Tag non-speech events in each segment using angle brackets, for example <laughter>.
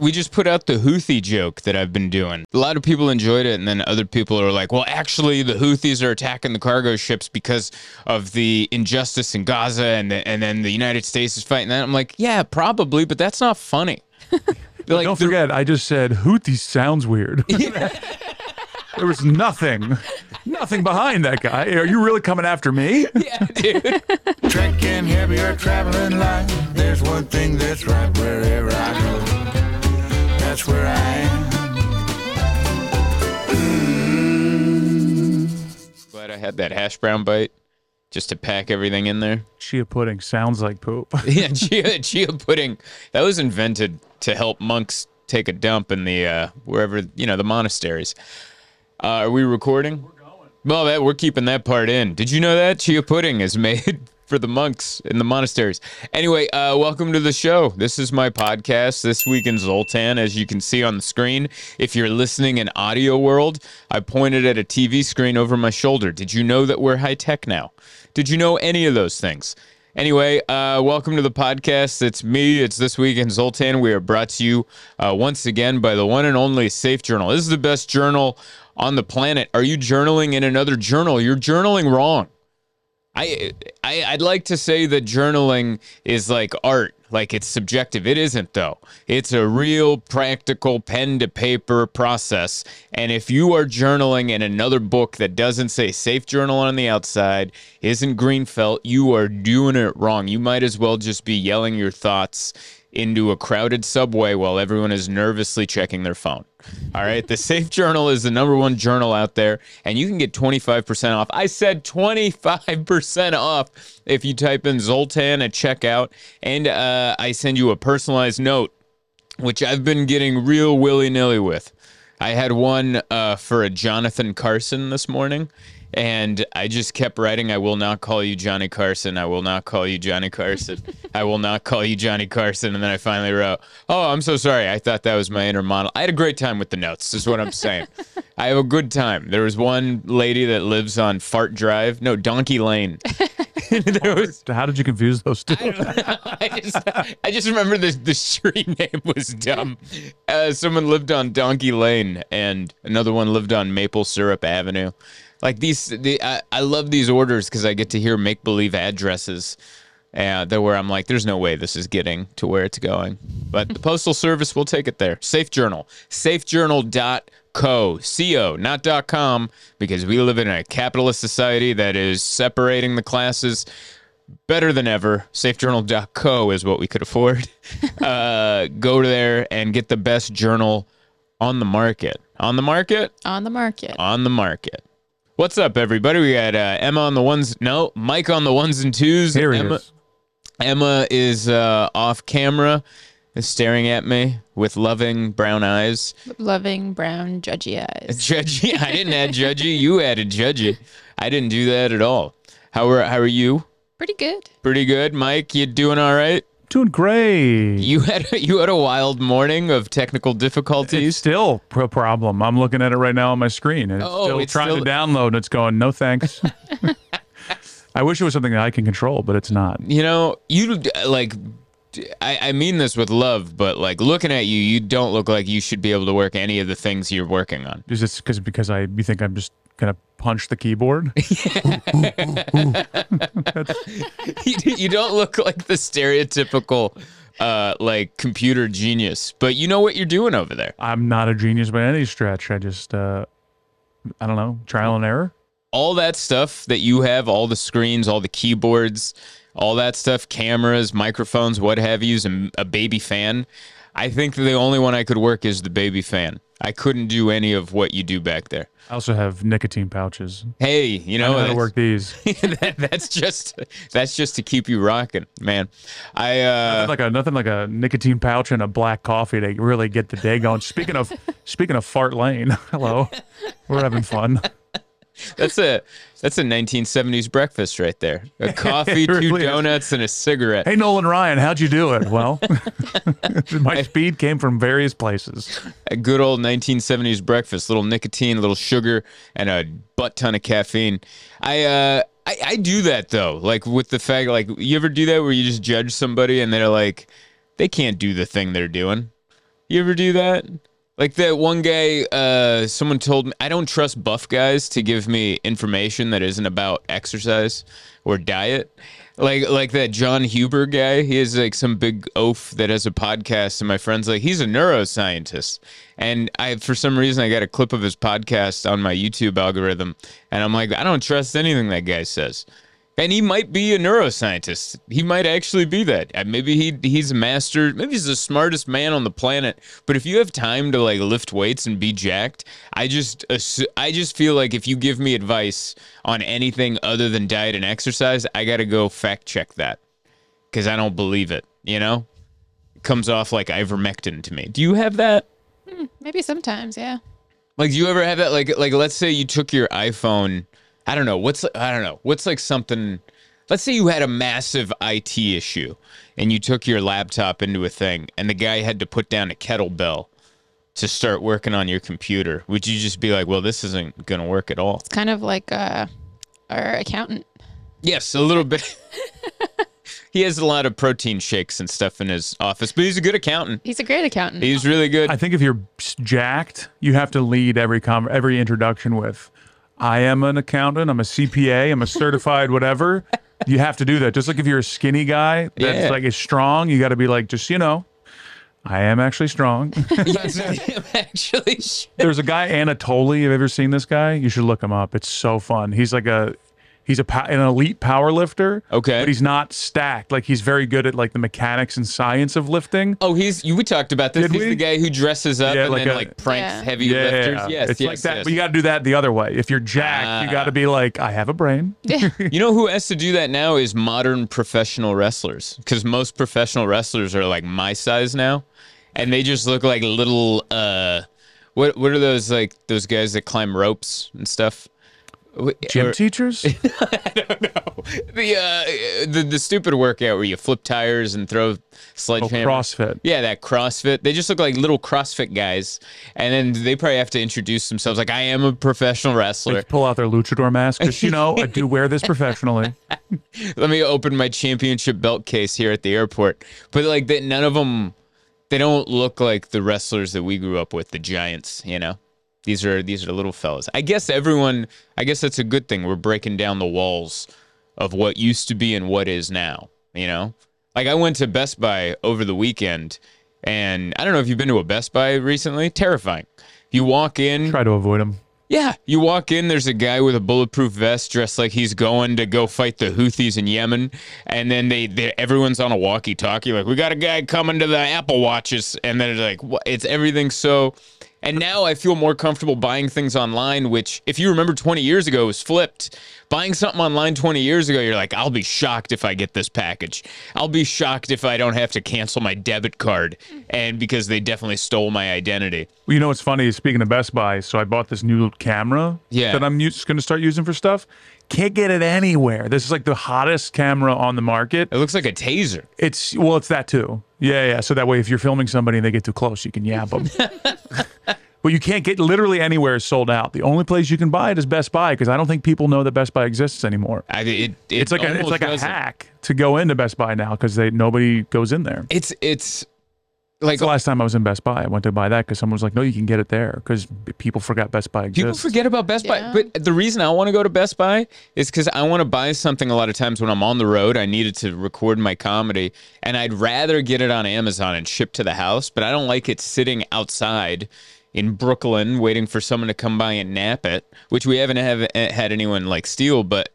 We just put out the Houthi joke that I've been doing. A lot of people enjoyed it, and then other people are like, well, actually, the Houthis are attacking the cargo ships because of the injustice in Gaza, and, the, and then the United States is fighting that. I'm like, yeah, probably, but that's not funny. <laughs> like, Don't the- forget, I just said Houthi sounds weird. <laughs> <laughs> there was nothing, nothing behind that guy. Are you really coming after me? yeah, dude. Trekking heavier traveling light. There's one thing that's right wherever I go. That's where I am. Glad I had that hash brown bite just to pack everything in there. Chia pudding sounds like poop. <laughs> yeah, chia, chia pudding. That was invented to help monks take a dump in the uh, wherever you know the monasteries. Uh, are we recording? We're going. Well, that we're keeping that part in. Did you know that chia pudding is made for the monks in the monasteries? Anyway, uh, welcome to the show. This is my podcast. This week in Zoltan, as you can see on the screen. If you're listening in audio world, I pointed at a TV screen over my shoulder. Did you know that we're high tech now? Did you know any of those things? Anyway, uh, welcome to the podcast. It's me. It's this week in Zoltan. We are brought to you uh, once again by the one and only Safe Journal. This is the best journal on the planet. Are you journaling in another journal? You're journaling wrong. I, I'd like to say that journaling is like art, like it's subjective. It isn't though. It's a real practical pen to paper process. And if you are journaling in another book that doesn't say safe journal on the outside, isn't green felt, you are doing it wrong. You might as well just be yelling your thoughts into a crowded subway while everyone is nervously checking their phone. All right. The Safe Journal is the number one journal out there, and you can get 25% off. I said 25% off if you type in Zoltan at checkout, and uh, I send you a personalized note, which I've been getting real willy nilly with. I had one uh, for a Jonathan Carson this morning, and I just kept writing, I will not call you Johnny Carson. I will not call you Johnny Carson. I will not call you Johnny Carson. And then I finally wrote, Oh, I'm so sorry. I thought that was my inner monologue. I had a great time with the notes, is what I'm saying. <laughs> I have a good time. There was one lady that lives on Fart Drive, no, Donkey Lane. <laughs> <laughs> there was, How did you confuse those two? I just, I just remember the the street name was dumb. Uh, someone lived on Donkey Lane, and another one lived on Maple Syrup Avenue. Like these, the, I, I love these orders because I get to hear make believe addresses. Uh, that where I'm like, there's no way this is getting to where it's going. But the <laughs> Postal Service will take it there. Safe Journal. Safejournal.co. C-O, not dot .com, because we live in a capitalist society that is separating the classes better than ever. Safejournal.co is what we could afford. <laughs> uh, go there and get the best journal on the market. On the market? on the market. On the market. What's up, everybody? We got uh, Emma on the ones. No, Mike on the ones and twos. Here he Emma, is. Emma is uh, off camera, is staring at me with loving brown eyes. Loving brown judgy eyes. <laughs> Judgy. I didn't add judgy. You added judgy. I didn't do that at all. How are How are you? Pretty good. Pretty good, Mike. You doing all right? Doing great. You had <laughs> you had a wild morning of technical It's difficulties. still a problem. I'm looking at it right now on my screen, and it's Oh, still it's trying still- to download. And it's going, no thanks. <laughs> <laughs> I wish it was something that I can control, but it's not. You know, you like. I, I mean this with love, but like looking at you, you don't look like you should be able to work any of the things you're working on. Is this because because I you think I'm just gonna punch the keyboard? <laughs> you, you don't look like the stereotypical uh like computer genius, but you know what you're doing over there. I'm not a genius by any stretch. I just uh, I don't know, trial and error. all that stuff that you have, all the screens, all the keyboards, all that stuff, cameras, microphones, what have you, and a baby fan. I think the only one I could work is the baby fan. I couldn't do any of what you do back there. I also have nicotine pouches. Hey, you I know, know how to work these. <laughs> that, that's just that's just to keep you rocking, man. I uh Nothing like a nothing like a nicotine pouch and a black coffee to really get the day going. Speaking of <laughs> speaking of fart lane, <laughs> hello, we're having fun. That's a that's a 1970s breakfast right there. A <laughs> coffee, It two really is. donuts, and a cigarette. Hey Nolan Ryan, how'd you do it? Well, <laughs> <laughs> my speed came from various places. a good old 1970s breakfast, a little nicotine, a little sugar, and a butt ton of caffeine. I uh I, I do that though, like with the fact like you ever do that where you just judge somebody and they're like they can't do the thing they're doing. You ever do that? Like that one guy, uh, someone told me I don't trust buff guys to give me information that isn't about exercise or diet. Like like that John Huber guy, he is like some big oaf that has a podcast, and my friend's like he's a neuroscientist, and I for some reason I got a clip of his podcast on my YouTube algorithm, and I'm like I don't trust anything that guy says. And he might be a neuroscientist. He might actually be that. Uh, Maybe he he's a master. Maybe he's the smartest man on the planet. But if you have time to like lift weights and be jacked, I just I just feel like if you give me advice on anything other than diet and exercise, I got to go fact check that because I don't believe it. You know, it comes off like ivermectin to me. Do you have that? Maybe sometimes, yeah. Like, do you ever have that? Like, like, let's say you took your iPhone. I don't know what's. I don't know what's like something. Let's say you had a massive IT issue, and you took your laptop into a thing, and the guy had to put down a kettlebell to start working on your computer. Would you just be like, "Well, this isn't gonna work at all"? It's kind of like uh, our accountant. Yes, a little bit. <laughs> he has a lot of protein shakes and stuff in his office, but he's a good accountant. He's a great accountant. He's really good. I think if you're jacked, you have to lead every com- every introduction with, "I am an accountant. I'm a CPA. I'm a certified <laughs> whatever." You have to do that. Just like if you're a skinny guy that's Yeah. like is strong, you got to be like, just you know, I am actually strong. <laughs> yes, I'm actually. There's a guy Anatoly. Have you ever seen this guy? You should look him up. It's so fun. He's like a he's a po- an elite power lifter. Okay. but he's not stacked. Like he's very good at like the mechanics and science of lifting. Oh, he's you. We talked about this. Did he's we? the guy who dresses up Yeah, and like then a- like pranks Yeah. heavy lifters. Yes, it's yes, like that. yes. But you got to do that the other way. If you're jacked, you got to be like, I have a brain. <laughs> You know who has to do that now is modern professional wrestlers because most professional wrestlers are like my size now, and they just look like little. uh What what are those like those guys that climb ropes and stuff? Gym or- teachers? <laughs> I don't know. The uh the the stupid workout where you flip tires and throw Oh, sledgehammer. CrossFit. Yeah, that CrossFit. They just look like little CrossFit guys, and then they probably have to introduce themselves like, "I am a professional wrestler." Like pull out their luchador mask. because you know, I do wear this professionally. <laughs> Let me open my championship belt case here at the airport. But like that, none of them, they don't look like the wrestlers that we grew up with, the giants. You know, these are these are the little fellas. I guess everyone. I guess that's a good thing. We're breaking down the walls of what used to be and what is now. You know, like I went to Best Buy over the weekend, and I don't know if you've been to a Best Buy recently. Terrifying. You walk in, Try to avoid them. yeah, you walk in, there's a guy with a bulletproof vest dressed like he's going to go fight the Houthis in Yemen, and then they, they everyone's on a walkie-talkie like, "We got a guy coming to the Apple Watches," and then it's like, what? It's everything so. And now I feel more comfortable buying things online, which, if you remember 20 years ago, was flipped. Buying something online 20 years ago, you're like, I'll be shocked if I get this package. I'll be shocked if I don't have to cancel my debit card, and because they definitely stole my identity. Well, you know what's funny? Speaking of Best Buy, so I bought this new camera Yeah. that I'm just going to start using for stuff. Can't get it anywhere. This is like the hottest camera on the market. It looks like a taser. It's well, it's that too. Yeah, yeah. So that way, if you're filming somebody and they get too close, you can yap them. <laughs> but you can't get literally anywhere is sold out. The only place you can buy it is Best Buy because I don't think people know that Best Buy exists anymore. I, it, it It's like a, it's like a doesn't. hack to go into Best Buy now because they nobody goes in there. It's it's like It's the last time I was in Best Buy. I went to buy that because someone was like, "No, you can get it there," because people forgot Best Buy exists. people forget about Best Buy. But the reason I want to go to Best Buy is because I want to buy something. A lot of times when I'm on the road, I needed to record my comedy, and I'd rather get it on Amazon and ship to the house. But I don't like it sitting outside in Brooklyn waiting for someone to come by and nap it, which we haven't have, eh, had anyone like steal, but.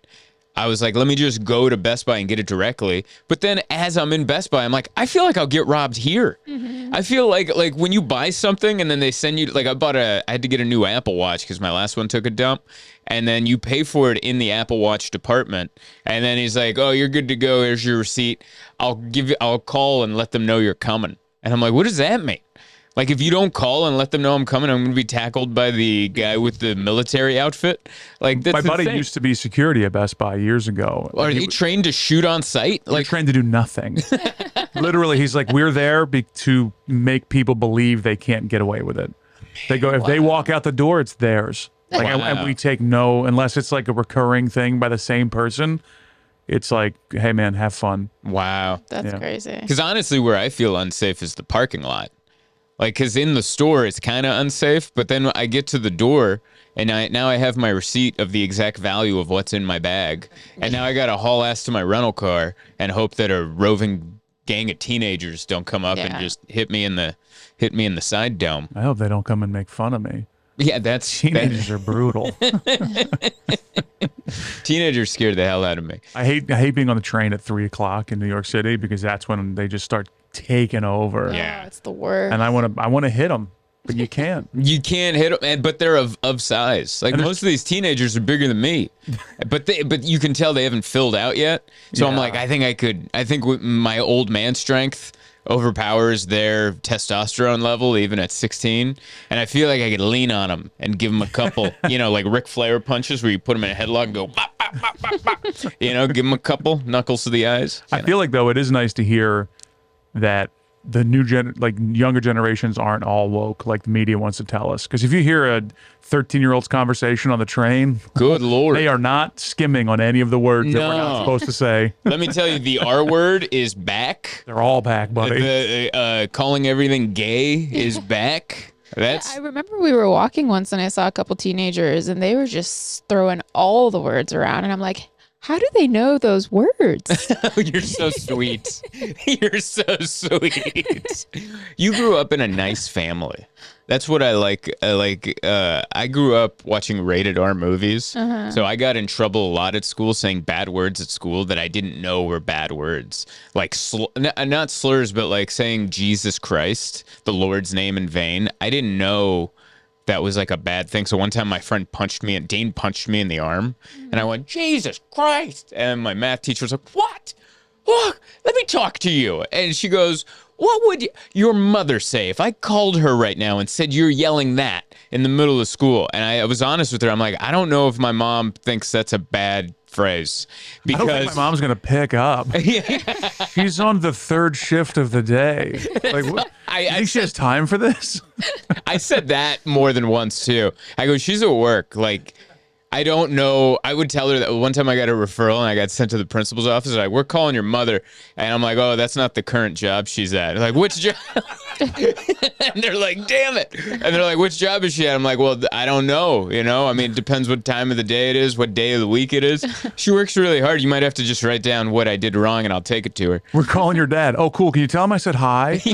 I was like, let me just go to Best Buy and get it directly. But then as I'm in Best Buy, I'm like, I feel like I'll get robbed here. Mm-hmm. I feel like like when you buy something and then they send you like I bought a I had to get a new Apple Watch because my last one took a dump. And then you pay for it in the Apple Watch department. And then he's like, Oh, you're good to go. Here's your receipt. I'll give you I'll call and let them know you're coming. And I'm like, what does that mean? Like if you don't call and let them know I'm coming, I'm gonna be tackled by the guy with the military outfit. Like that's My buddy insane. used to be security at Best Buy years ago. Are He they trained to shoot on sight? like Like trained to do nothing. <laughs> Literally, he's like, "We're there be- to make people believe they can't get away with it." They go if they walk out the door, it's theirs. Like, and- and we take no unless it's like a recurring thing by the same person. It's like, hey man, have fun. wow. That's Yeah. crazy. Because honestly, where I feel unsafe is the parking lot. Like, cause in the store it's kind of unsafe, but then I get to the door and I now I have my receipt of the exact value of what's in my bag, and now I got to haul ass to my rental car and hope that a roving gang of teenagers don't come up and just hit me in the hit me in the side dome. I hope they don't come and make fun of me. Yeah, that's <laughs> Teenagers that, are brutal. <laughs> teenagers scared the hell out of me. I hate I hate being on the train at three o'clock in New York City because that's when they just start taking over. Yeah. Oh, it's the worst. And I want to I want to hit them, but you can't. <laughs> You can't hit them, but they're of, of size. Like And most of these teenagers are bigger than me, <laughs> but they but you can tell they haven't filled out yet. So I'm like, I think I could. I think with my old man strength overpowers their testosterone level even at 16, and I feel like I could lean on them and give them a couple, <laughs> you know, like Ric Flair punches where you put them in a headlock and go, bop, bop, bop, bop, bop. you know, give them a couple knuckles to the eyes. I feel like though it is nice to hear that the new gen like younger generations aren't all woke like the media wants to tell us. Because if you hear a 13 year old's conversation on the train, Good <laughs> lord. they are not skimming on any of the words that we're not supposed to say. <laughs> Let me tell you, the R word is back. They're all back, buddy. The uh, calling everything gay <laughs> is back. That's I remember we were walking once and I saw a couple teenagers and they were just throwing all the words around and I'm like, how do they know those words? <laughs> you're so sweet. <laughs> You're so sweet. You grew up in a nice family. That's what I like. I like. Uh, I grew up watching rated R movies, so I got in trouble a lot at school saying bad words at school that I didn't know were bad words, like sl- n- uh, not slurs, but like saying Jesus Christ, the Lord's name in vain. I didn't know that was like a bad thing. So one time my friend punched me and Dane punched me in the arm and I went, Jesus Christ. And my math teacher was like, What? Look, let me talk to you. And she goes, What would your mother say if I called her right now and said you're yelling that in the middle of school? And I, I was honest with her. I'm like, I don't know if my mom thinks that's a bad phrase I don't think because my mom's gonna pick up. <laughs> She's on the third shift of the day. Like, what? <laughs> I- you I think she has time for this? <laughs> I said that more than once too. I go, she's at work. Like, I don't know. I would tell her that one time I got a referral and I got sent to the principal's office. Like, we're calling your mother, and I'm like, oh, that's not the current job she's at. They're like, which job? <laughs> and they're like, damn it. And they're like, which job is she at? I'm like, well, I don't know. You know, I mean, it depends what time of the day it is, what day of the week it is. <laughs> She works really hard. You might have to just write down what I did wrong, and I'll take it to her. We're calling your dad. Oh, cool. Can you tell him I said hi? <laughs>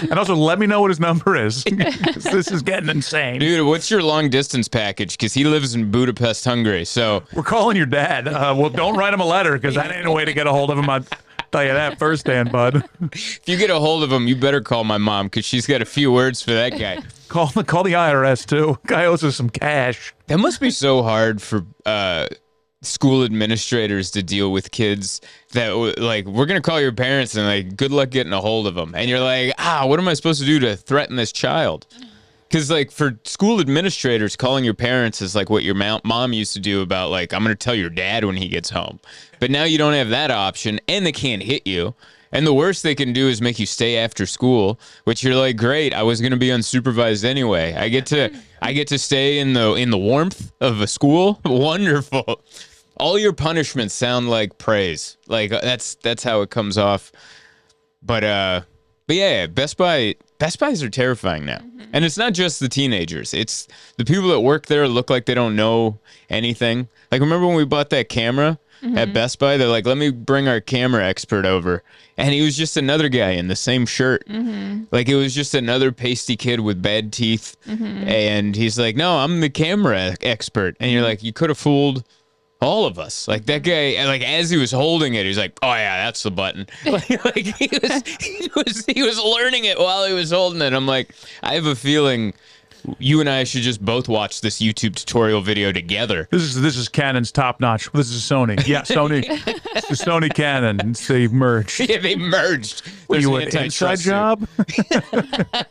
and also let me know what his number is. this is getting insane. Dude, what's your long distance package? Because he lives in Budapest, Hungary. So We're calling your dad. Uh, well, don't write him a letter because that ain't a way to get a hold of him. I'll tell you that firsthand, bud. If you get a hold of him, you better call my mom because she's got a few words for that guy. <laughs> Call the call the IRS too. Guy owes us some cash. that must be so hard for uh, school administrators to deal with kids that like we're gonna call your parents and like good luck getting a hold of them, and you're like, ah, what am I supposed to do to threaten this child? Because like for school administrators, calling your parents is like what your mom, used to do about like I'm gonna tell your dad when he gets home, but now you don't have that option, and they can't hit you. And the worst they can do is make you stay after school, which you're like, great. I was gonna be unsupervised anyway. I get to I get to stay in the in the warmth of a school. <laughs> Wonderful. All your punishments sound like praise. Like uh, that's that's how it comes off. But uh, but yeah, Best Buy Best Buys are terrifying now, mm-hmm. and it's not just the teenagers. It's the people that work there look like they don't know anything. Like remember when we bought that camera at mm-hmm. Best Buy? They're like, "Let me bring our camera expert over," and he was just another guy in the same shirt. Mm-hmm. Like it was just another pasty kid with bad teeth, and he's like, "No, I'm the camera expert," and you're like, "You could have fooled." All of us. Like that guy, like as he was holding it, he's like, "Oh yeah, that's the button." <laughs> like, like he was, he was, he was learning it while he was holding it. I'm like, I have a feeling you and I should just both watch this YouTube tutorial video together. This is this is Canon's top notch. This is Sony. Yeah, <laughs> Sony. It's the Sony Canon. They merged. Yeah, they merged. There's you an an inside job? <laughs>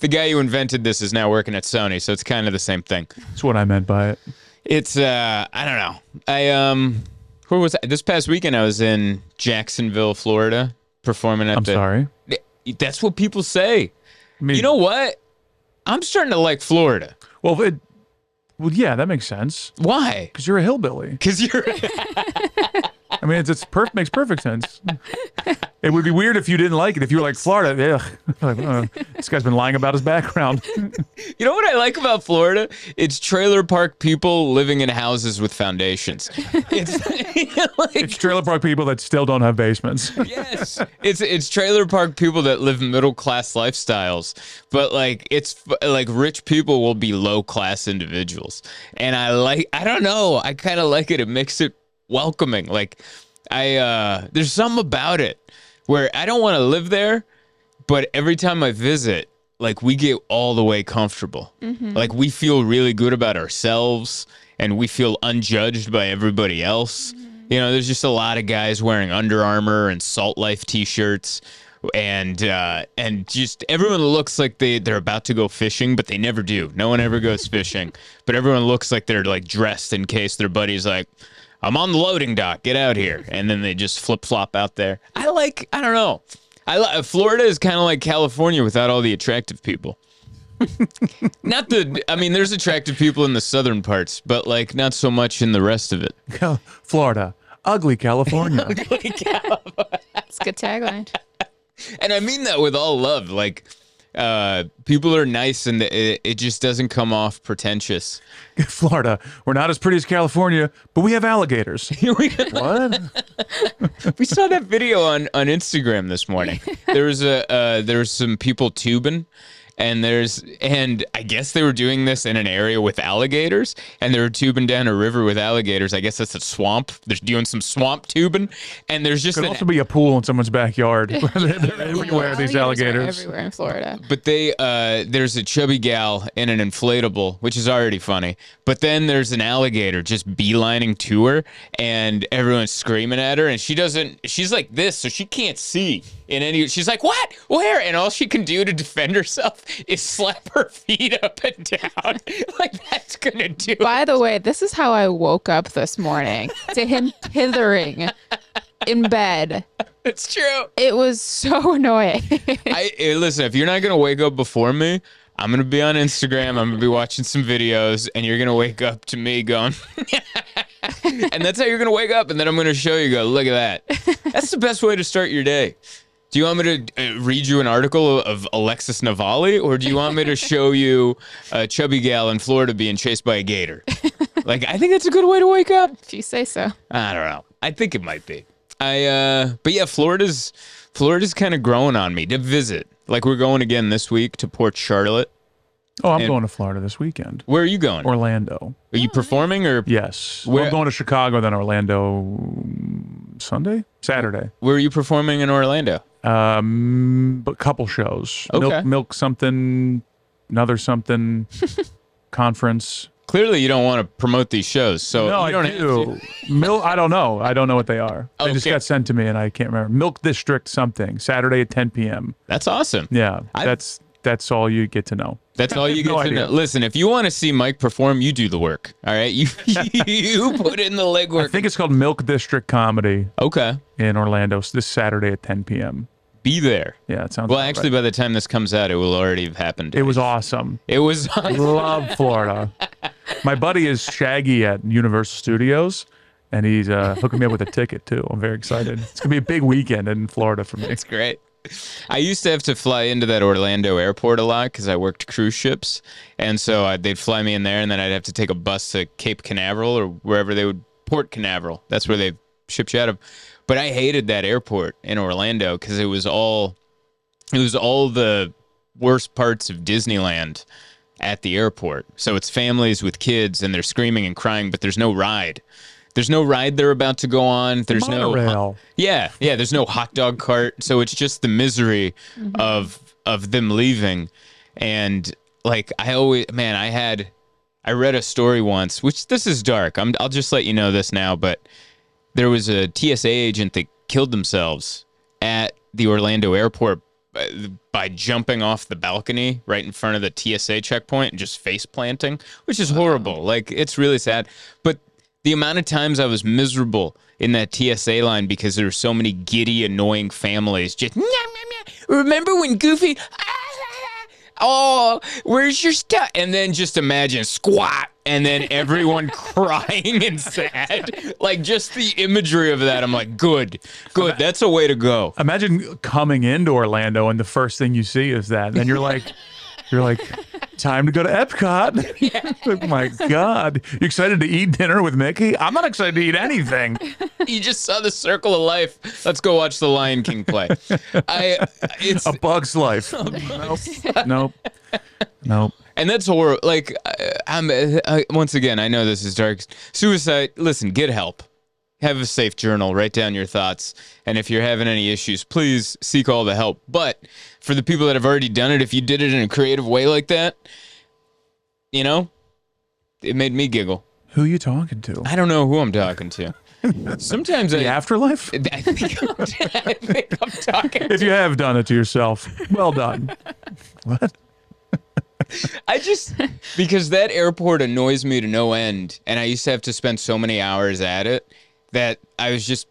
The guy who invented this is now working at Sony, so it's kind of the same thing. That's what I meant by it. It's uh I don't know. I um where was I? This past weekend I was in Jacksonville, Florida, performing at I'm the sorry. That's what people say. I mean, You know what? I'm starting to like Florida. well, it, well, yeah, that makes sense Why? because you're a hillbilly. <laughs> Because you're <laughs> I mean, it's, it's makes perfect sense. It would be weird if you didn't like it. If you were like Florida, ugh. Like, uh, this guy's been lying about his background. <laughs> You know what I like about Florida? It's trailer park people living in houses with foundations. It's <laughs> like, it's trailer park people that still don't have basements. <laughs> yes, it's it's trailer park people that live middle class lifestyles, but like it's like rich people will be low class individuals, and I like I don't know I kind of like it. It makes it welcoming. Like I uh there's something about it where I don't want to live there, but every time I visit, like we get all the way comfortable. Like we feel really good about ourselves and we feel unjudged by everybody else. You know, there's just a lot of guys wearing Under Armour and Salt Life t-shirts and uh and just everyone looks like they they're about to go fishing but they never do. No one ever goes fishing, <laughs> but everyone looks like they're like dressed in case their buddy's like I'm on the loading dock. Get out here, and then they just flip flop out there. I like. I don't know. I li- Florida is kind of like California without all the attractive people. <laughs> not the. I mean, there's attractive people in the southern parts, but like not so much in the rest of it. Florida, ugly California. <laughs> It's a good tagline. And I mean that with all love. Like, uh, people are nice, and it, it just doesn't come off pretentious. <laughs> Florida, we're not as pretty as California, but we have alligators. <laughs> what? <laughs> we saw that video on on Instagram this morning. There was a uh, there was some people tubing, and there's and I guess they were doing this in an area with alligators, and they were tubing down a river with alligators. I guess that's a swamp. They're doing some swamp tubing, and there's just Could an, also be a pool in someone's backyard. <laughs> <laughs> They're everywhere, these are alligators. everywhere in Florida. but they uh there's a chubby gal in an inflatable which is already funny but then there's an alligator just beelining to her and everyone's screaming at her and she doesn't she's like this so she can't see in any she's like what where and all she can do to defend herself is slap her feet up and down <laughs> like that's gonna do it. By the way, this is how I woke up this morning to him <laughs> pithering in bed. it's true It was so annoying. I eh, listen. If you're not gonna wake up before me, I'm gonna be on Instagram. I'm gonna be watching some videos, and you're gonna wake up to me going, <laughs> and that's how you're gonna wake up. And then I'm gonna show you. Go look at that. That's the best way to start your day. Do you want me to uh, read you an article of Alexis Navalny, or do you want me to show you a chubby gal in Florida being chased by a gator? <laughs> Like, I think that's a good way to wake up. if you say so. I don't know. I think it might be. I uh but yeah, Florida's Florida's kind of growing on me to visit. Like we're going again this week to Port Charlotte. Oh, I'm And- going to Florida this weekend. Where are you going? Orlando. Are you performing or Yes. Where- Well, I'm going to Chicago, then Orlando mm, Sunday? Saturday. where are you performing in Orlando? Um, but couple shows. Okay. Milk, milk something, another something, <laughs> conference. Clearly you don't want to promote these shows. So no, you I don't have do. Milk. I don't know. I don't know what they are. They just got sent to me, and I can't remember. Milk District something. Saturday at 10 p.m. That's awesome. Yeah, I've- that's that's all you get to know. That's all you <laughs> get No to idea. know. Listen, if you want to see Mike perform, you do the work. All right? You <laughs> you put in the legwork. I think it's called Milk District Comedy okay. in Orlando s- this Saturday at 10 p.m. Be there. Yeah, it sounds. Well, actually right. by the time this comes out, it will already have happened. it was awesome. It was <laughs> Love Florida. My buddy is Shaggy at Universal Studios, and he's uh, hooking me up with a ticket too. I'm very excited. It's gonna be a big weekend in Florida for me. It's great. I used to have to fly into that Orlando airport a lot because I worked cruise ships, and so I, they'd fly me in there, and then I'd have to take a bus to Cape Canaveral or wherever they would Port Canaveral. That's where they shipped you out of. But I hated that airport in Orlando because it was all it was all the worst parts of Disneyland at the airport. So it's families with kids and they're screaming and crying, but there's no ride. There's no ride they're about to go on. There's no Monorail. yeah, yeah. There's no hot dog cart, so it's just the misery mm-hmm. of of them leaving, and like I always, man, I had, I read a story once, which this is dark. I'm, I'll just let you know this now, but there was a TSA agent that killed themselves at the Orlando airport by, by jumping off the balcony right in front of the TSA checkpoint and just face planting, which is horrible. Like it's really sad, but the amount of times I was miserable in that TSA line because there were so many giddy, annoying families just. "Nyah, nyah, nyah. Remember when Goofy? Ah, Ah, ah, ah." oh, where's your stuff? And then just imagine squat, and then <laughs> everyone crying and sad. Like just the imagery of that. I'm like, good, good. That's a way to go. Imagine coming into Orlando and the first thing you see is that. And then you're like, you're like, time to go to Epcot. <laughs> oh <laughs> my God. You excited to eat dinner with Mickey? I'm not excited to eat anything. <laughs> You just saw the circle of life. Let's go watch the Lion King play. I, it's A bug's life. nope. Nope. Nope. And that's horrible. Like, I, I'm uh, once again, I know this is dark. Suicide. Listen, get help. Have a safe journal. Write down your thoughts. And if you're having any issues, please seek all the help. But for the people that have already done it, if you did it in a creative way like that, you know, it made me giggle. Who are you talking to? I don't know who I'm talking to. <laughs> Sometimes The I, afterlife? <laughs> I think I'm, <laughs> I think I'm talking. If you have done it to yourself, well done. What? I just because that airport annoys me to no end, and I used to have to spend so many hours at it that I was just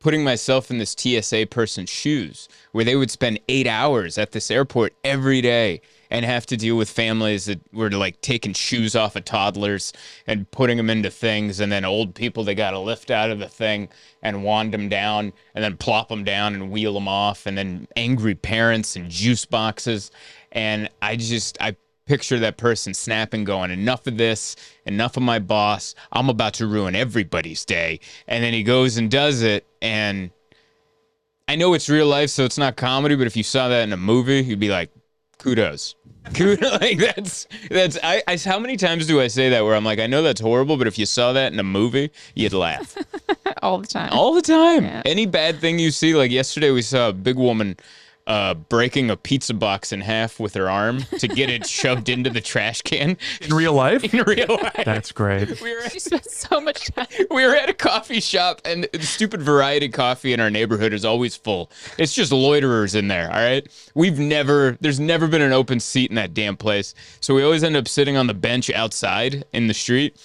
putting myself in this TSA person's shoes, where they would spend eight hours at this airport every day and have to deal with families that were like taking shoes off of toddlers and putting them into things, and then old people they got to lift out of the thing and wand them down, and then plop them down and wheel them off, and then angry parents and juice boxes, and I just I picture that person snapping, going, enough of this, enough of my boss. I'm about to ruin everybody's day. And then he goes and does it. And I know it's real life, so it's not comedy, but if you saw that in a movie, you'd be like, kudos. Kudos. <laughs> like that's that's I, I how many times do I say that where I'm like, I know that's horrible, but if you saw that in a movie, you'd laugh. <laughs> all the time. All the time. Yeah. Any bad thing you see, like yesterday, we saw a big woman uh, breaking a pizza box in half with her arm to get it <laughs> shoved into the trash can In real life? in real life. That's great. We were, She spent so much time. <laughs> we were at a coffee shop, and the stupid variety coffee in our neighborhood is always full. It's just loiterers in there, all right? We've never, there's never been an open seat in that damn place. So we always end up sitting on the bench outside in the street.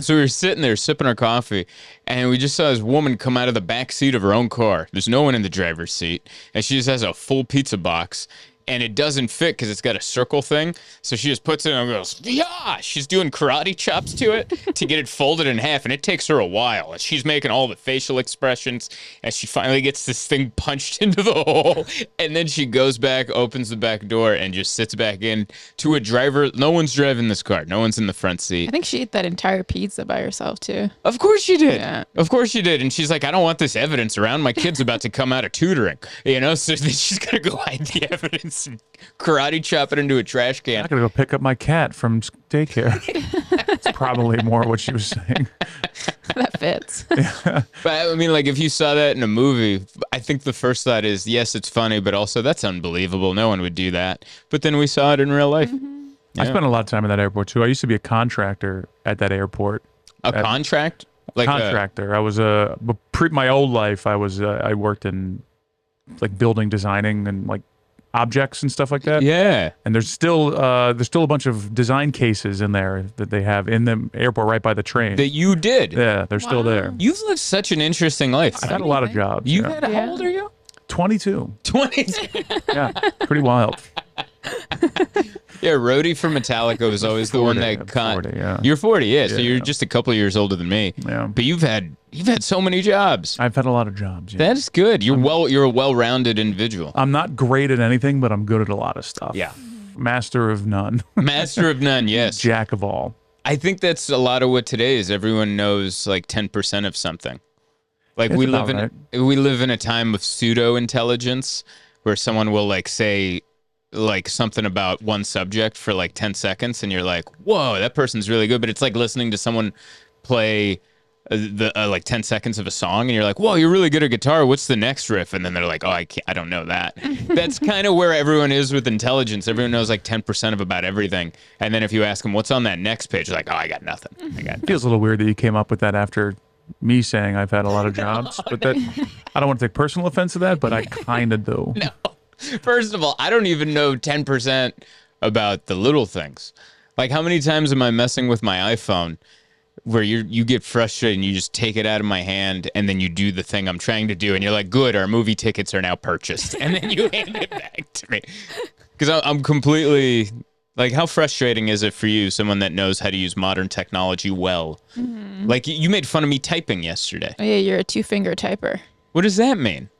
So we were sitting there sipping our coffee, and we just saw this woman come out of the back seat of her own car. There's no one in the driver's seat, and she just has a full pizza box, and it doesn't fit because it's got a circle thing. So she just puts it and goes, yeah. She's doing karate chops to it <laughs> to get it folded in half, and it takes her a while. And she's making all the facial expressions, and she finally gets this thing punched <laughs> into the hole, and then she goes back, opens the back door, and just sits back in to a driver. No one's driving this car. No one's in the front seat. I think she ate that entire pizza by herself too. Of course she did. Yeah. Of course she did. And she's like, I don't want this evidence around. My kid's about to come out of tutoring. You know, so <laughs> she's gonna go hide the evidence and karate chop it into a trash can. I can. gotta go pick up my cat from daycare. <laughs> It's probably more what she was saying. that fits. <laughs> But I mean, like, if you saw that in a movie, I think the first thought is, yes, it's funny, but also that's unbelievable. No one would do that. But then we saw it in real life. I spent a lot of time at that airport too. I used to be a contractor at that airport. A contract, like uh, a- contractor. I was a pre my old life. I was uh, I worked in like building designing and like objects and stuff like that. yeah. And there's still uh, there's still a bunch of design cases in there that they have in the airport right by the train. That you did. yeah, they're still there. You've lived such an interesting life. I've had a lot of jobs. You yeah. had, how old are you? 22. 22. Yeah, pretty wild. <laughs> Yeah, Rhodey from Metallica was always the one that I'm con- 40, yeah. You're 40, yeah, so you're yeah. just a couple of years older than me. Yeah. But you've had you've had so many jobs. I've had a lot of jobs. Yeah. That is good. You're well you're a well-rounded individual. I'm not great at anything, but I'm good at a lot of stuff. Yeah. Master of none, <laughs> Master of none, yes. jack of all. I think that's a lot of what today is. Everyone knows like 10% of something. Like It's we live in we live in a time of pseudo intelligence where someone will like say like something about one subject for like 10 seconds and you're like, "Whoa, that person's really good." But it's like listening to someone play uh, the uh, like 10 seconds of a song and you're like, "Whoa, you're really good at guitar. What's the next riff?" And then they're like, "Oh, I can't I don't know that." <laughs> That's kind of where everyone is with intelligence. Everyone knows like 10% of about everything. And then if you ask them, "What's on that next page?" They're like, "Oh, I got nothing." I got feels a little weird that you came up with that after me saying I've had a lot of jobs, <laughs> but that I don't want to take personal offense to that, but I <laughs> kind of do. <laughs> First of all, I don't even know 10% about the little things. Like how many times am I messing with my iPhone where you you get frustrated and you just take it out of my hand and then you do the thing I'm trying to do and you're like, "Good, our movie tickets are now purchased." And then you <laughs> hand it back to me. Because I'm completely like, how frustrating is it for you, someone that knows how to use modern technology well? Mm-hmm. Like, you made fun of me typing yesterday. Oh, yeah, you're a two finger typer. What does that mean?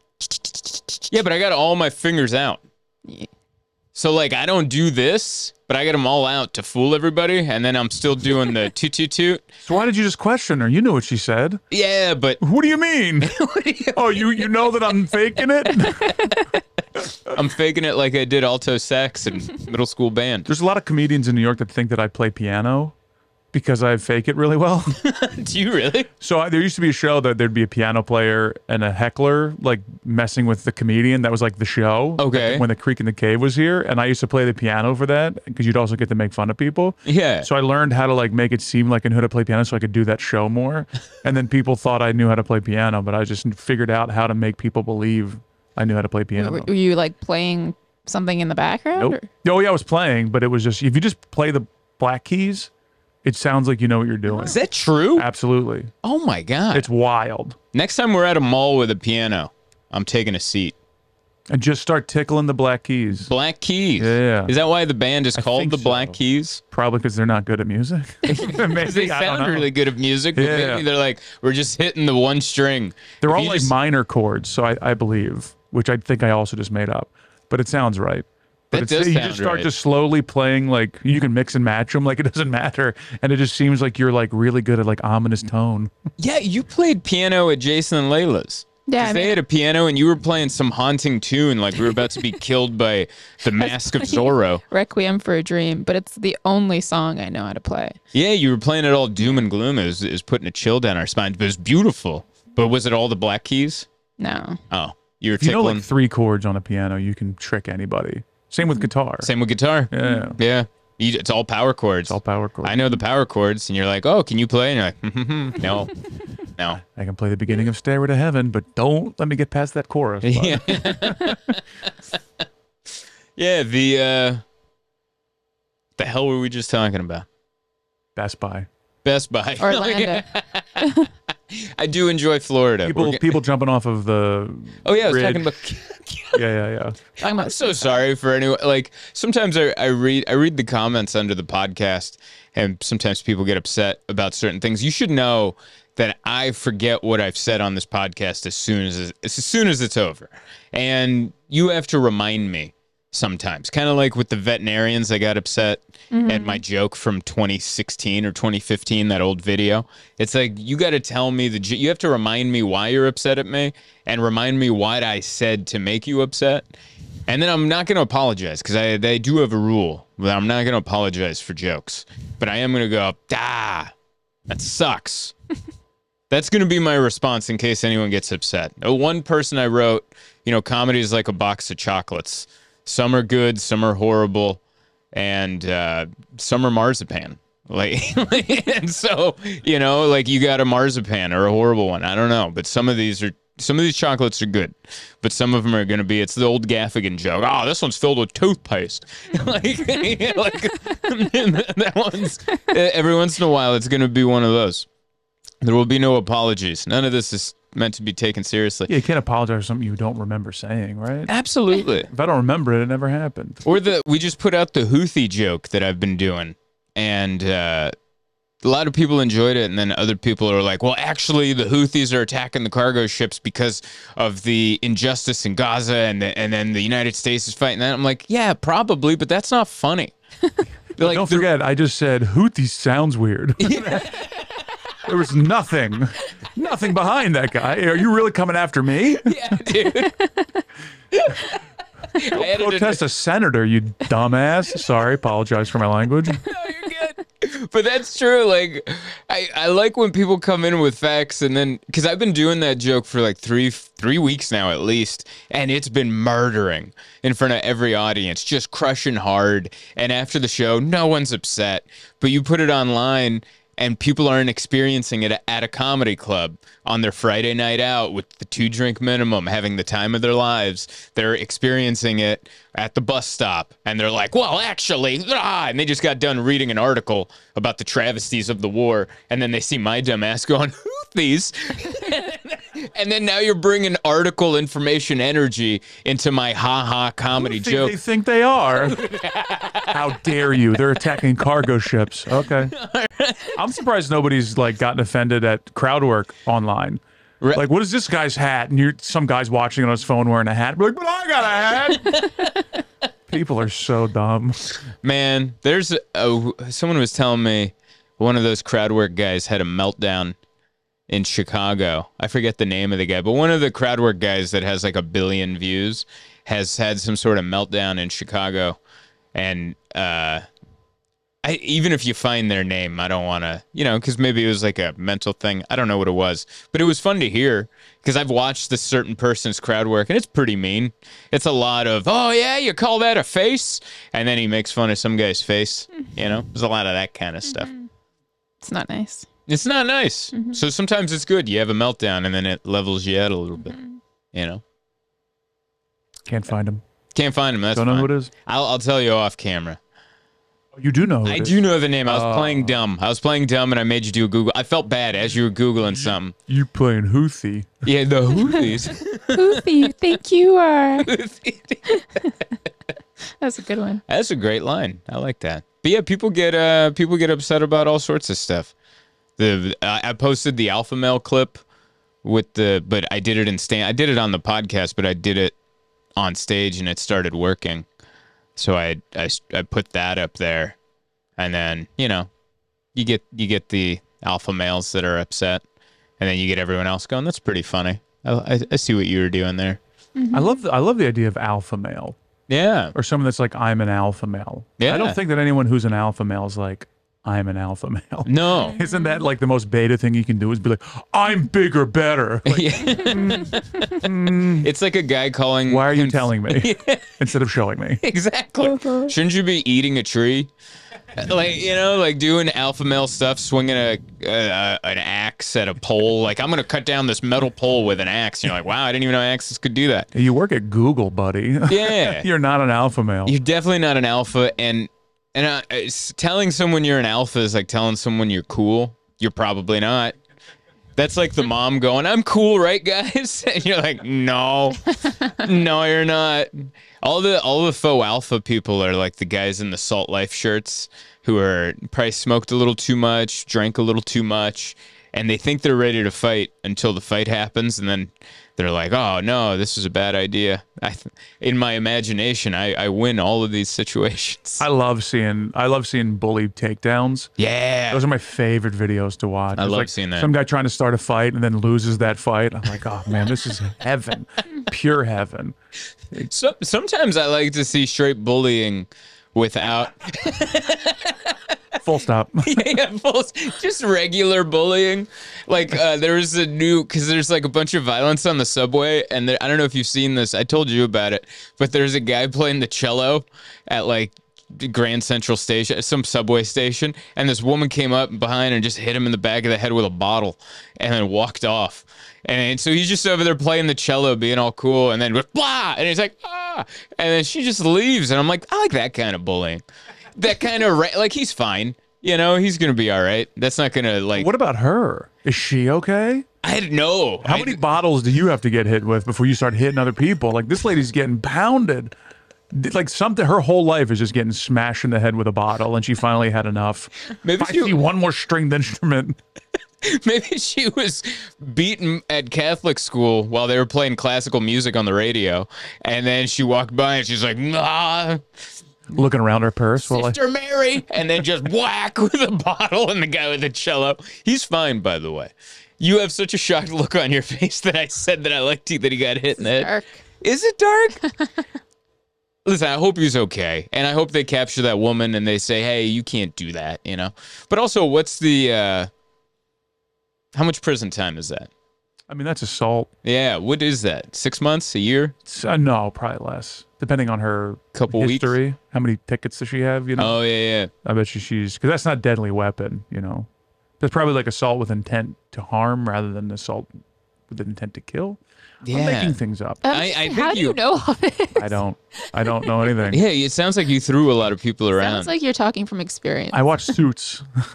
Yeah, but I got all my fingers out. Yeah. So like I don't do this, but I get them all out to fool everybody, and then I'm still doing the <laughs> toot toot toot. So why did you just question her? You knew what she said. Yeah, but What do you mean? <laughs> oh, you you know that I'm faking it? <laughs> I'm faking it like I did alto sax in middle school band. There's a lot of comedians in New York that think that I play piano because I fake it really well. <laughs> Do you really? so I, there used to be a show that there'd be a piano player and a heckler like messing with the comedian. That was like the show. Okay. When the Creek and the Cave was here, and I used to play the piano for that because you'd also get to make fun of people. Yeah. So I learned how to like make it seem like I knew how to play piano, so I could do that show more. <laughs> And then people thought I knew how to play piano, but I just figured out how to make people believe I knew how to play piano. Were, were you like playing something in the background? Nope. or- Oh yeah, I was playing, but it was just if you just play the black keys, it sounds like you know what you're doing. Is that true? Absolutely, Oh my god! it's wild. Next time we're at a mall with a piano, I'm taking a seat. And just start tickling the black keys. Black Keys. Yeah. Is that why the band is called the Black. Keys? Probably because they're not good at music. <laughs> <laughs> Maybe, They sound really good at music, but Yeah. maybe they're like, we're just hitting the one string. They're If all like just- minor chords, so I, I believe, which I think I also just made up, but it sounds right. But That it's, does you just start right. just slowly playing like you can mix and match them like it doesn't <laughs> matter, and it just seems like you're like really good at like ominous tone. Yeah, you played piano at Jason and Layla's. Yeah, 'Cause I they had a piano and you were playing some haunting tune like we were about to be killed by the <laughs> Mask of Zorro. Requiem for a Dream, but it's the only song I know how to play. Yeah, you were playing it all doom and gloom. It was, it was putting a chill down our spines, but it was beautiful. But was it all the black keys? No. Oh, you were If you know like three chords on a piano, you can trick anybody. Same with guitar. Same with guitar. Yeah. Yeah. You, it's all power chords. It's all power chords. I know the power chords, and you're like, oh, can you play? And you're like, mm-hmm, no, <laughs> no. I can play the beginning of Stairway to Heaven, but don't let me get past that chorus. Yeah. <laughs> yeah, the uh the hell were we just talking about? Best Buy. Best Buy. Orlando. <laughs> I do enjoy Florida. People We're people jumping off of the <laughs> oh yeah, I was Ridge. talking about <laughs> yeah yeah yeah. Talking about I'm so sorry for anyone. Like sometimes I, I read I read the comments under the podcast, and sometimes people get upset about certain things. You should know that I forget what I've said on this podcast as soon as as soon as it's over, and you have to remind me sometimes. Kind of like with the veterinarians, I got upset at my joke from 2016 or 2015, that old video. It's like you got to tell me the you have to remind me why you're upset at me and remind me what I said to make you upset. And then I'm not going to apologize because I they do have a rule that I'm not going to apologize for jokes, but I am going to go ah that sucks. <laughs> That's going to be my response in case anyone gets upset. Uh, One person I wrote, you know, comedy is like a box of chocolates. Some are good, some are horrible, and uh, some are marzipan. <laughs> Like, and so you know, like you got a marzipan or a horrible one. I don't know, but some of these are some of these chocolates are good, but some of them are going to be. It's the old Gaffigan joke. Oh, this one's filled with toothpaste. <laughs> like, <laughs> like that one's every once in a while. It's going to be one of those. There will be no apologies. None of this is meant to be taken seriously. Yeah, you can't apologize for something you don't remember saying, right? Absolutely. If I don't remember it, it never happened. Or the we just put out the Houthi joke that I've been doing, and uh, a lot of people enjoyed it, and then other people are like, "Well, actually, the Houthis are attacking the cargo ships because of the injustice in Gaza, and the, and then the United States is fighting that." I'm like, "Yeah, probably, but that's not funny." <laughs> Like, don't forget, I just said Houthi sounds weird. <laughs> <laughs> there was nothing, nothing behind that guy. Are you really coming after me? yeah, dude. It. Protest a senator, you dumbass. Sorry, apologize for my language. <laughs> No, you're good. But that's true. Like, I, I like when people come in with facts and then because I've been doing that joke for like three three weeks now at least, and it's been murdering in front of every audience, just crushing hard. And after the show, no one's upset. But you put it online. And people aren't experiencing it at a comedy club on their Friday night out with the two drink minimum, having the time of their lives. They're experiencing it at the bus stop, and they're like, "Well, actually," ah, and they just got done reading an article about the travesties of the war, and then they see my dumb ass going, "Houthis." <laughs> And then now you're bringing article information energy into my ha ha comedy joke. They think they are. <laughs> How dare you? They're attacking cargo ships. Okay. <laughs> I'm surprised nobody's like gotten offended at crowd work online. Like, what is this guy's hat? And you're some guy's watching on his phone wearing a hat. Be like, but I got a hat. People are so dumb. Man, there's a, someone was telling me one of those crowd work guys had a meltdown in Chicago. I forget the name of the guy, but one of the crowd work guys that has like a billion views has had some sort of meltdown in Chicago. And uh I, even if you find their name, I don't want to, you know, because maybe it was like a mental thing. I don't know what it was, but it was fun to hear because I've watched this certain person's crowd work and it's pretty mean. It's a lot of, oh, yeah, you call that a face? And then he makes fun of some guy's face. You know, there's a lot of that kind of stuff. Mm-hmm. It's not nice. It's not nice. Mm-hmm. So sometimes it's good. You have a meltdown and then it levels you out a little bit. Mm-hmm. You know, Can't find him. can't find him. That's Don't know fine. who it is. I'll, I'll tell you off camera. You do know who I it is. do know the name. I was Oh. playing dumb. I was playing dumb and I made you do a Google. I felt bad as you were Googling something. You playing Houthi. Yeah, the <laughs> Houthis. Who do you think you are? <laughs> <laughs> That's a good one. That's a great line. I like that. But yeah, people get uh people get upset about all sorts of stuff. The I I posted the alpha male clip with the but I did it in stand I did it on the podcast, but I did it on stage and it started working. So I I put that up there. And then, you know, you get you get the alpha males that are upset and then you get everyone else going, that's pretty funny. I, I, I see what you were doing there. Mm-hmm. I love the, I love the idea of alpha male Yeah. or someone that's like I'm an alpha male. Yeah. I don't think that anyone who's an alpha male is like I'm an alpha male. No. <laughs> Isn't that like the most beta thing you can do? Is be like I'm bigger, better. <laughs> Like, mm-hmm. It's like a guy calling. why are you telling me <laughs> instead of showing me? Exactly. Shouldn't you be eating a tree? Like you know, like doing alpha male stuff, swinging a, a an axe at a pole. Like I'm gonna cut down this metal pole with an axe. You're like, wow, I didn't even know axes could do that. You work at Google, buddy. Yeah, You're not an alpha male. you're definitely not an alpha. And and uh, telling someone you're an alpha is like telling someone you're cool. You're probably not. That's like the mom going, "I'm cool, right, guys?" <laughs> And you're like, "No, no, you're not." All the all the faux alpha people are like the guys in the Salt Life shirts who are probably smoked a little too much, drank a little too much, and they think they're ready to fight until the fight happens, and then they're like, "Oh no, this is a bad idea." I th- in my imagination, I, I win all of these situations. I love seeing I love seeing bully takedowns. yeah, Those are my favorite videos to watch. I It's love like seeing that. Some guy trying to start a fight and then loses that fight. I'm like, oh man, this is <laughs> heaven, pure heaven. So, sometimes I like to see straight bullying without <laughs> Full stop. <laughs> yeah, full, just regular bullying. Like uh, there was a new because there's like a bunch of violence on the subway, and there, I don't know if you've seen this. I told you about it, but there's a guy playing the cello at like Grand Central Station, some subway station, and this woman came up behind and just hit him in the back of the head with a bottle, and then walked off. And so he's just over there playing the cello, being all cool, and then blah, and he's like ah, and then she just leaves, and I'm like, I like that kind of bullying, that kind of ra- like he's fine, you know, he's gonna be all right. That's not gonna like What about her? Is she okay? I don't know. How I- many bottles do you have to get hit with before you start hitting other people? Like this lady's getting pounded. Like something, her whole life is just getting smashed in the head with a bottle, and she finally had enough. Maybe If I she- see one more stringed instrument. <laughs> Maybe she was beaten at Catholic school while they were playing classical music on the radio, and then she walked by and she's like, "Nah, Looking around her purse, while like, Sister Mary," and then just whack <laughs> with a bottle and the guy with the cello. He's fine, by the way. You have such a shocked look on your <laughs> face that I said that I liked you that he got hit in the head. Dark. Is it dark? <laughs> Listen, I hope he's okay, and I hope they capture that woman and they say, "Hey, you can't do that," you know. But also, what's the? uh How much prison time is that? I mean, that's assault. Yeah, what is that? Six months, a year, uh, no, probably less, depending on her couple weeks? history. How many tickets does she have? You know, Oh yeah, yeah. I bet you she's because that's not deadly weapon. You know, That's probably like assault with intent to harm rather than assault with intent to kill. I'm making things up. Um, I- I how think do you you- know all this? I don't. I don't know anything. Yeah, it sounds like you threw a lot of people around. Sounds like you're talking from experience. I watched Suits. <laughs>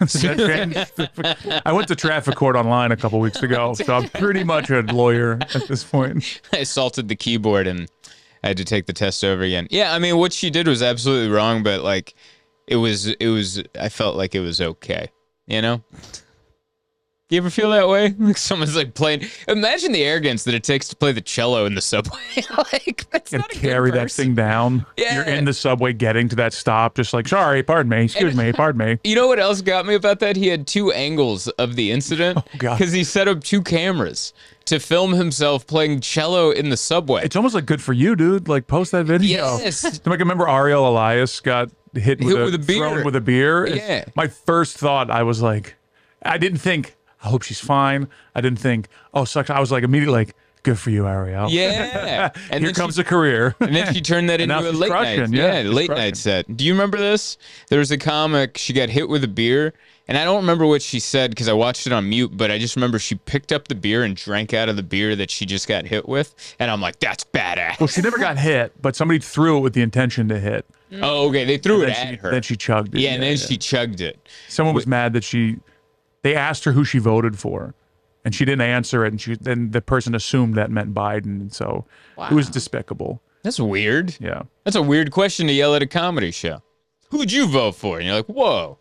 I went to traffic court online a couple weeks ago, so I'm pretty much a lawyer at this point. I assaulted the keyboard and I had to take the test over again. Yeah, I mean, what she did was absolutely wrong, but like, it was, it was. I felt like it was okay. You know. You ever feel that way? Like <laughs> someone's like playing. Imagine the arrogance that it takes to play the cello in the subway. <laughs> like that's And not carry that thing down. Yeah. You're in the subway getting to that stop, just like, sorry, pardon me, excuse me, pardon me. <laughs> You know what else got me about that? He had two angles of the incident Oh, God. because he set up two cameras to film himself playing cello in the subway. It's almost like good for you, dude. Like post that video. Yes. Like remember Ariel Elias got hit with, Hit a, with a beer. thrown with a beer. Yeah. My first thought, I was like, I didn't think, I hope she's fine. I didn't think, oh, sucks. I was like immediately like, good for you, Ariel. Yeah. <laughs> And Here comes she, a career. and then she turned that <laughs> into a late night. Yeah, Yeah, late crushing. night set. Do you remember this? There was a comic. She got hit with a beer, and I don't remember what she said because I watched it on mute. But I just remember she picked up the beer and drank out of the beer that she just got hit with, and I'm like, that's badass. well, she never got hit, but somebody threw it with the intention to hit. oh, okay. They threw it at she, her. then she chugged it. yeah, and then she chugged it. Someone was mad that she, they asked her who she voted for, and she didn't answer it, and she then the person assumed that meant Biden, and so it was despicable. That's weird. Yeah. That's a weird question to yell at a comedy show. Who'd you vote for? And you're like, whoa.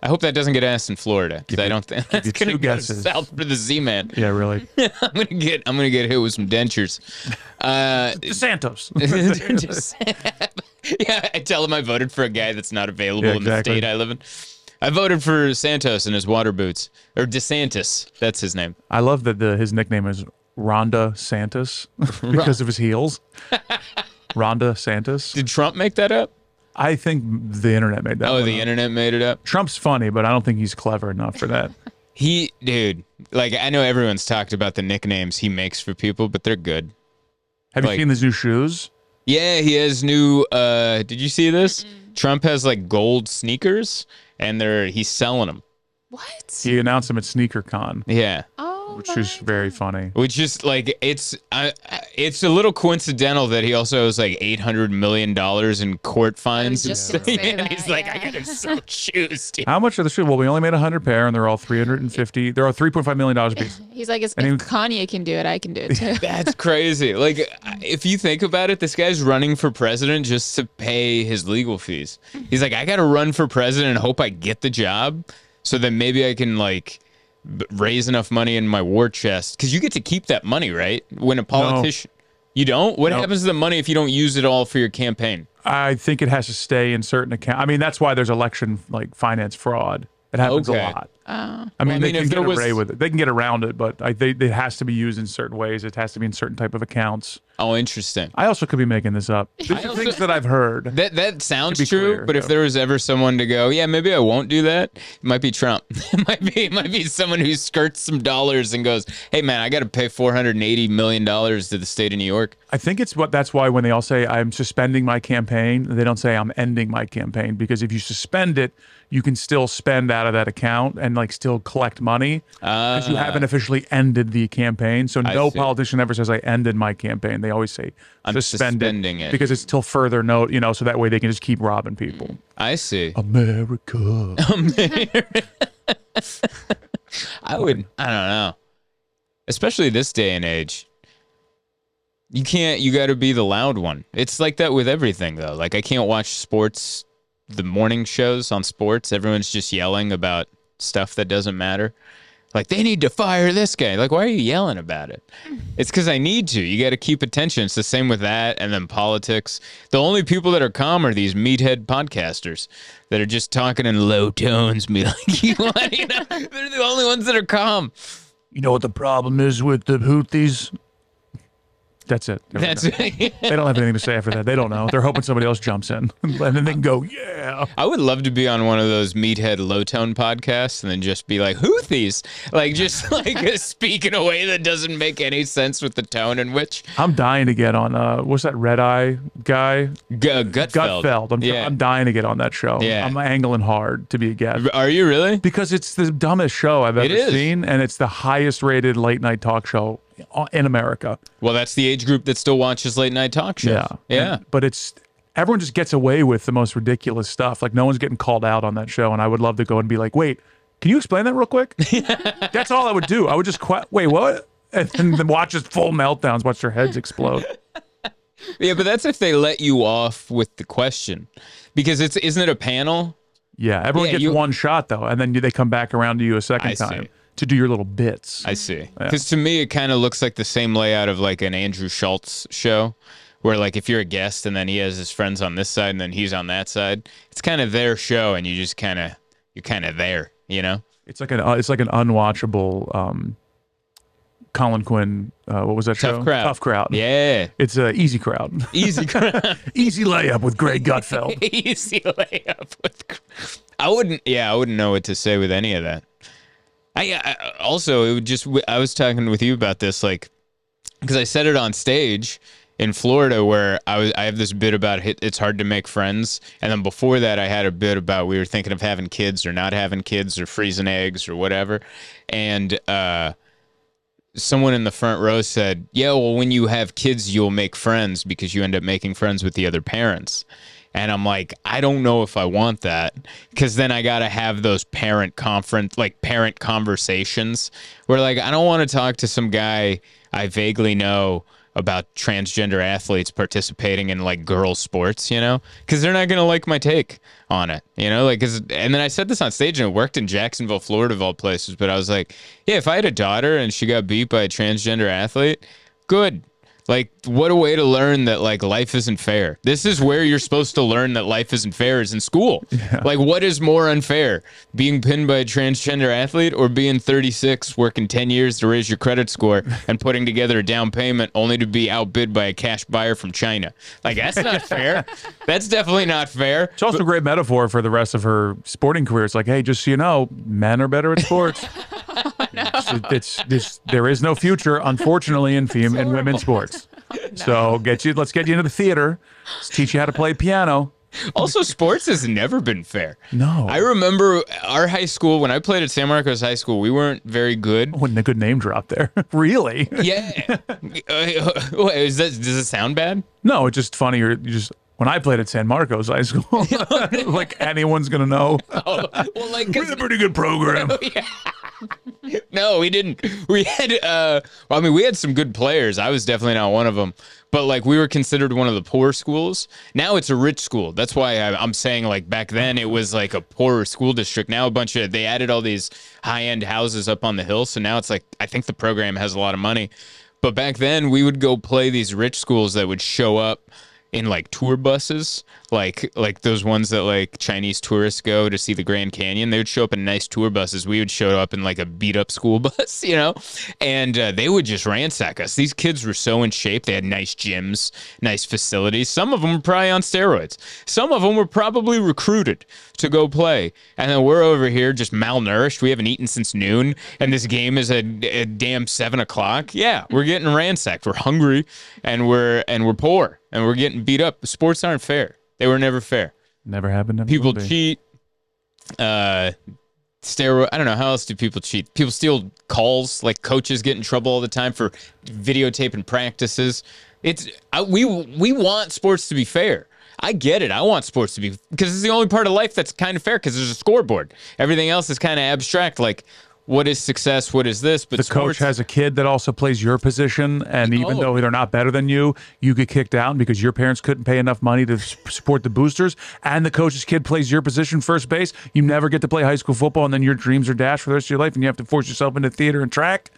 I hope that doesn't get asked in Florida because I don't think that's you gonna two go guesses. south for the Z-man. Yeah, really. <laughs> I'm gonna get I'm gonna get hit with some dentures. Uh, <laughs> DeSantos. <laughs> yeah, I tell him I voted for a guy that's not available Yeah, in the state I live in. I voted for Santos in his water boots or DeSantis. That's his name. I love that the his nickname is Rhonda Santos <laughs> because of his heels. Rhonda Santos. Did Trump make that up? I think the internet made that. Oh, one the up. internet made it up. Trump's funny, but I don't think he's clever enough for that. <laughs> He, dude, like I know everyone's talked about the nicknames he makes for people, but they're good. Have Like- you seen his new shoes? Yeah, he has new. uh Did you see this? Trump has like gold sneakers, and they're he's selling them. what? He announced them at SneakerCon, Yeah, oh, which my is very funny. which is like it's I I- it's a little coincidental that he also has like eight hundred million dollars in court fines. just gonna <laughs> say and that, he's like, I gotta sell <laughs> shoes. Dude. How much are the shoes? Well, we only made hundred pair, and they're all three hundred and fifty. They're all three point five million dollars a piece. <laughs> He's like, if And he- Kanye can do it, I can do it too. That's crazy. Like, if you think about it, this guy's running for president just to pay his legal fees. He's like, I got to run for president and hope I get the job so that maybe I can, like, b- raise enough money in my war chest. Because you get to keep that money, right? When a politician. You don't? What No. happens to the money if you don't use it all for your campaign? I think it has to stay in certain account. I mean, that's why there's election like finance fraud. It happens Okay. a lot. Oh. I mean, I they mean, if can get was- away with it. They can get around it, but I, they, it has to be used in certain ways. It has to be in certain type of accounts. Oh, interesting. I also could be making this up. These are also- things that I've heard. That that sounds true, clear, but if there was ever someone to go, yeah, maybe I won't do that, it might be Trump. <laughs> it might be it might be someone who skirts some dollars and goes, "Hey man, I got to pay 480 million dollars to the state of New York." I think it's what that's why when they all say I'm suspending my campaign, they don't say I'm ending my campaign because if you suspend it, you can still spend out of that account and like still collect money because you ah. haven't officially ended the campaign. So no politician ever says I ended my campaign. They always say I'm suspend suspending it. because it's till further note, you know, so that way they can just keep robbing people. I see. America. <laughs> America. I would. I don't know. Especially this day and age. You can't. You got to be the loud one. It's like that with everything, though. Like I can't watch sports, the morning shows on sports. Everyone's just yelling about stuff that doesn't matter. Like they need to fire this guy. Like why are you yelling about it? <laughs> It's because I need to. You got to keep attention. It's the same with that, and then politics. The only people that are calm are these meathead podcasters that are just talking in low tones. <laughs> Me like, you want, you know, they're the only ones that are calm. You know what the problem is with the Houthis? That's it. They're That's done. they don't have anything to say after that. They don't know. They're hoping somebody else jumps in, <laughs> and then they can go, yeah. I would love to be on one of those meathead low tone podcasts and then just be like Houthis, like just <laughs> like speak in a way that doesn't make any sense with the tone in which I'm dying to get on. Uh, what's that red eye guy? G- Gutfeld. Gutfeld. I'm, yeah. I'm dying to get on that show. Yeah. I'm angling hard to be a guest Are you really? because it's the dumbest show I've ever seen, and it's the highest rated late night talk show in America. Well, that's the age group that still watches late night talk shows. Yeah. Yeah. And- but it's everyone just gets away with the most ridiculous stuff. Like no one's getting called out on that show, and I would love to go and be like, wait, can you explain that real quick? <laughs> That's all I would do. I would just que- wait, what? And then watch just full meltdowns, watch their heads explode. Yeah, but that's if they let you off with the question. Because it's isn't it a panel? Yeah, everyone Yeah, gets you- one shot though, and then they come back around to you a second I see. To do your little bits. I see. Because to me, it kind of looks like the same layout of like an Andrew Schulz show, where like if you're a guest and then he has his friends on this side and then he's on that side, it's kind of their show, and you just kind of you're kind of there, you know? It's like an uh, it's like an unwatchable um, Colin Quinn. Uh, what was that Tough show? crowd. Tough crowd. Yeah, It's a easy crowd. easy, <laughs> crowd. easy layup with Greg Gutfeld. <laughs> easy layup. With, I wouldn't. Yeah, I wouldn't know what to say with any of that. I, I also it would just. I was talking with you about this, like, because I said it on stage in Florida where I was. I have this bit about it's hard to make friends, and then before that I had a bit about we were thinking of having kids or not having kids or freezing eggs or whatever, and uh, someone in the front row said, "Yeah, well, when you have kids, you'll make friends because you end up making friends with the other parents." And I'm like, I don't know if I want that because then I got to have those parent conference, like parent conversations where, like, I don't want to talk to some guy I vaguely know about transgender athletes participating in like girls sports, you know, because they're not to like my take on it, you know, like, cause, and then I said this on stage and it worked in Jacksonville, Florida, of all places. But I was like, yeah, if I had a daughter and she got beat by a transgender athlete, good. Like, what a way to learn that like life isn't fair. This is where you're supposed to learn that life isn't fair is in school. Like, what is more unfair, being pinned by a transgender athlete or being 36, working 10 years to raise your credit score and putting together a down payment only to be outbid by a cash buyer from China? Like, that's not <laughs> fair. That's definitely not fair. It's also a great metaphor for the rest of her sporting career. It's like, hey, just so you know, men are better at sports. <laughs> it's, it's, it's- there is no future, unfortunately, in fem- in women's sports. <laughs> So get you. Let's get you into the theater. Let's teach you how to play piano. Also, sports has never been fair. No. I remember our high school when I played at San Marcos High School. We weren't very good. Wasn't a good name drop there. <laughs> really? Yeah. <laughs> uh, wait, is that, does it sound bad? No, it's just funny. You're you just when I played at San Marcos High School, like anyone's gonna know. Oh, well, like, 'cause- It's a pretty good program. <laughs> no, we didn't. We had, uh, well, I mean, we had some good players. I was definitely not one of them. But like, we were considered one of the poor schools. Now it's a rich school. That's why I, I'm saying like back then it was like a poorer school district. Now a bunch of they added all these high end houses up on the hill. So now it's like I think the program has a lot of money. But back then we would go play these rich schools that would show up in like tour buses, like like those ones that like Chinese tourists go to see the Grand Canyon. They would show up in nice tour buses. We would show up in like a beat up school <laughs> bus, you know, and uh, they would just ransack us. These kids were so in shape. They had nice gyms, nice facilities. Some of them were probably on steroids. Some of them were probably recruited to go play. And then we're over here just malnourished. We haven't eaten since noon, and this game is a, a damn seven o'clock. Yeah, we're getting ransacked. We're hungry, and we're and we're poor, and we're getting beat up. Sports aren't fair. They were never fair. Never happened. never People cheat. Uh, steroid. I don't know how else do people cheat. People steal calls. Like coaches get in trouble all the time for videotaping practices. It's I, we we want sports to be fair. I get it. I want sports to be because it's the only part of life that's kind of fair because there's a scoreboard. Everything else is kind of abstract. Like what is success? What is this? But the coach has a kid that also plays your position, and oh. even Oh. though they're not better than you, you get kicked out because your parents couldn't pay enough money to support the boosters. And the coach's kid plays your position, first base. You never get to play high school football, and then your dreams are dashed for the rest of your life, and you have to force yourself into theater and track.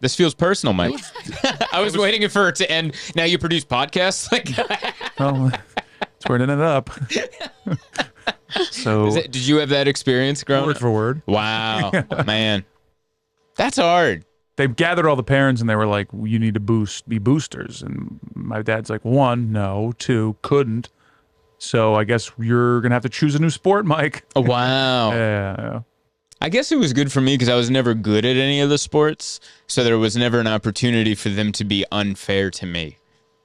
This feels personal, Mike. <laughs> I was waiting for it to end. Now you produce podcasts. <laughs> Like, Well, that's where it ended up. <laughs> <laughs> so did you have that experience growing word up? for word. Wow, <laughs> man, that's hard. they gathered all the parents and they were like, "You need to boost, be boosters." And my dad's like, "One, no. Two, couldn't." So I guess you're gonna have to choose a new sport, Mike. <laughs> Oh, wow. Yeah, yeah. I guess it was good for me because I was never good at any of the sports, so there was never an opportunity for them to be unfair to me.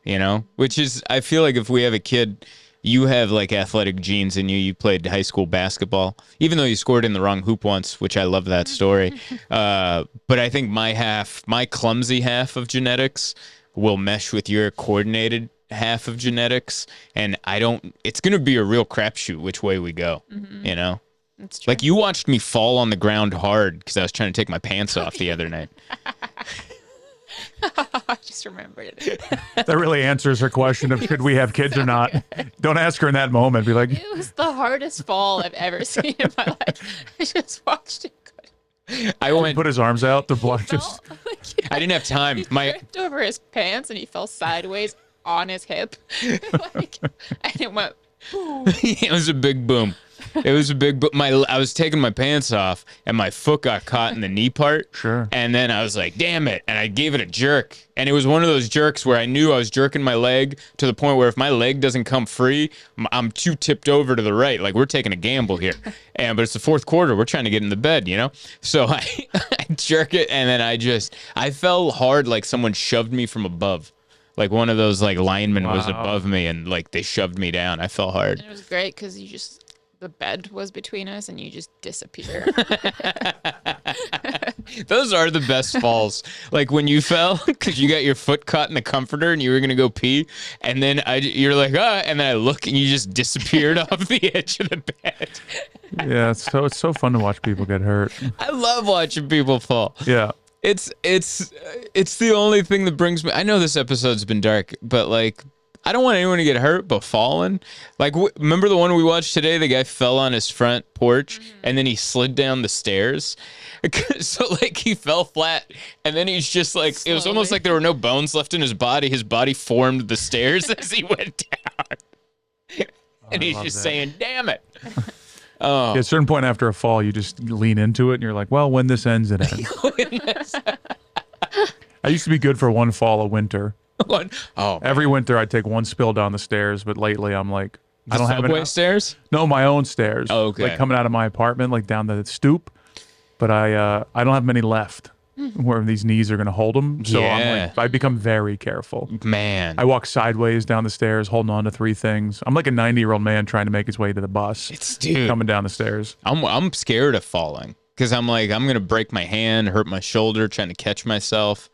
You know, which is I feel like if we have a kid, you have like athletic genes in you. You played high school basketball, even though you scored in the wrong hoop once, which I love that story. <laughs> uh, but I think my half, my clumsy half of genetics, will mesh with your coordinated half of genetics, and I don't. It's gonna be a real crapshoot which way we go. You know. Like you watched me fall on the ground hard because I was trying to take my pants off the other night. <laughs> <laughs> I just remembered it. <laughs> That really answers her question of should we have kids or not. <laughs> Don't ask her in that moment. Be like, It was the hardest fall I've ever seen in my life. I just watched it. go- I went. put his arms out to block Fell, just. like, I didn't have time. My tripped over his pants and he fell sideways on his hip. like, and it went. it was a big boom. It was a big boom. My I was taking my pants off and my foot got caught in the knee part. Sure. And then I was like, "Damn it!" And I gave it a jerk. And it was one of those jerks where I knew I was jerking my leg to the point where if my leg doesn't come free, I'm too tipped over to the right. Like we're taking a gamble here. <laughs> And but it's the fourth quarter. We're trying to get in the bed, you know. So <laughs> I, I jerk it, and then I just I fell hard like someone shoved me from above. Like one of those like linemen was above me, and like they shoved me down. I fell hard. And it was great because you just. The bed was between us and you just disappear. <laughs> <laughs> Those are the best falls. Like when you fell <laughs> because you got your foot caught in the comforter and you were gonna go pee, and then I, you're like, ah, and then I look and you just disappeared off the edge of the bed. Yeah, it's so it's so fun to watch people get hurt. I love watching people fall. Yeah. It's it's it's the only thing that brings me. I know this episode's been dark, but like. I don't want anyone to get hurt, but falling. Like, w- remember the one we watched today? The guy fell on his front porch mm-hmm. and then he slid down the stairs. <laughs> so, like, he fell flat and then he's just like, it was almost like there were no bones left in his body. His body formed the stairs as he <laughs> went down. Oh, and he's just that. saying, damn it. <laughs> Oh. At a certain point after a fall, you just lean into it and you're like, well, when this ends, it ends. I used to be good for one fall a winter. <laughs> Oh, Every winter, I'd take one spill down the stairs, but lately, I'm like, I don't have subway enough. stairs? No, my own stairs. Oh, okay. Like coming out of my apartment, like down the stoop. But I, uh, I don't have many left where these knees are going to hold them. So I'm Yeah. like, I become very careful. Man. I walk sideways down the stairs, holding on to three things. I'm like a 90 year old man trying to make his way to the bus, it's, dude. coming down the stairs. I'm I'm scared of falling because I'm like I'm gonna break my hand, hurt my shoulder trying to catch myself,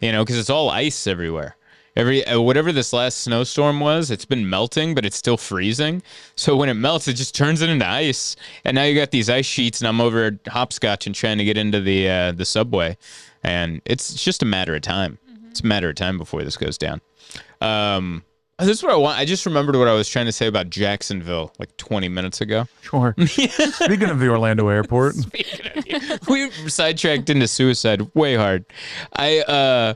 you know, because it's all ice everywhere. Every uh, whatever this last snowstorm was, it's been melting, but it's still freezing. So when it melts, it just turns it into ice, and now you got these ice sheets, and I'm over hopscotch and trying to get into the uh, the subway, and it's just a matter of time. It's a matter of time before this goes down. Um, this is what I want. I just remembered what I was trying to say about Jacksonville like 20 minutes ago. Sure. <laughs> Speaking of the Orlando <laughs> airport, we sidetracked into suicide way hard. I uh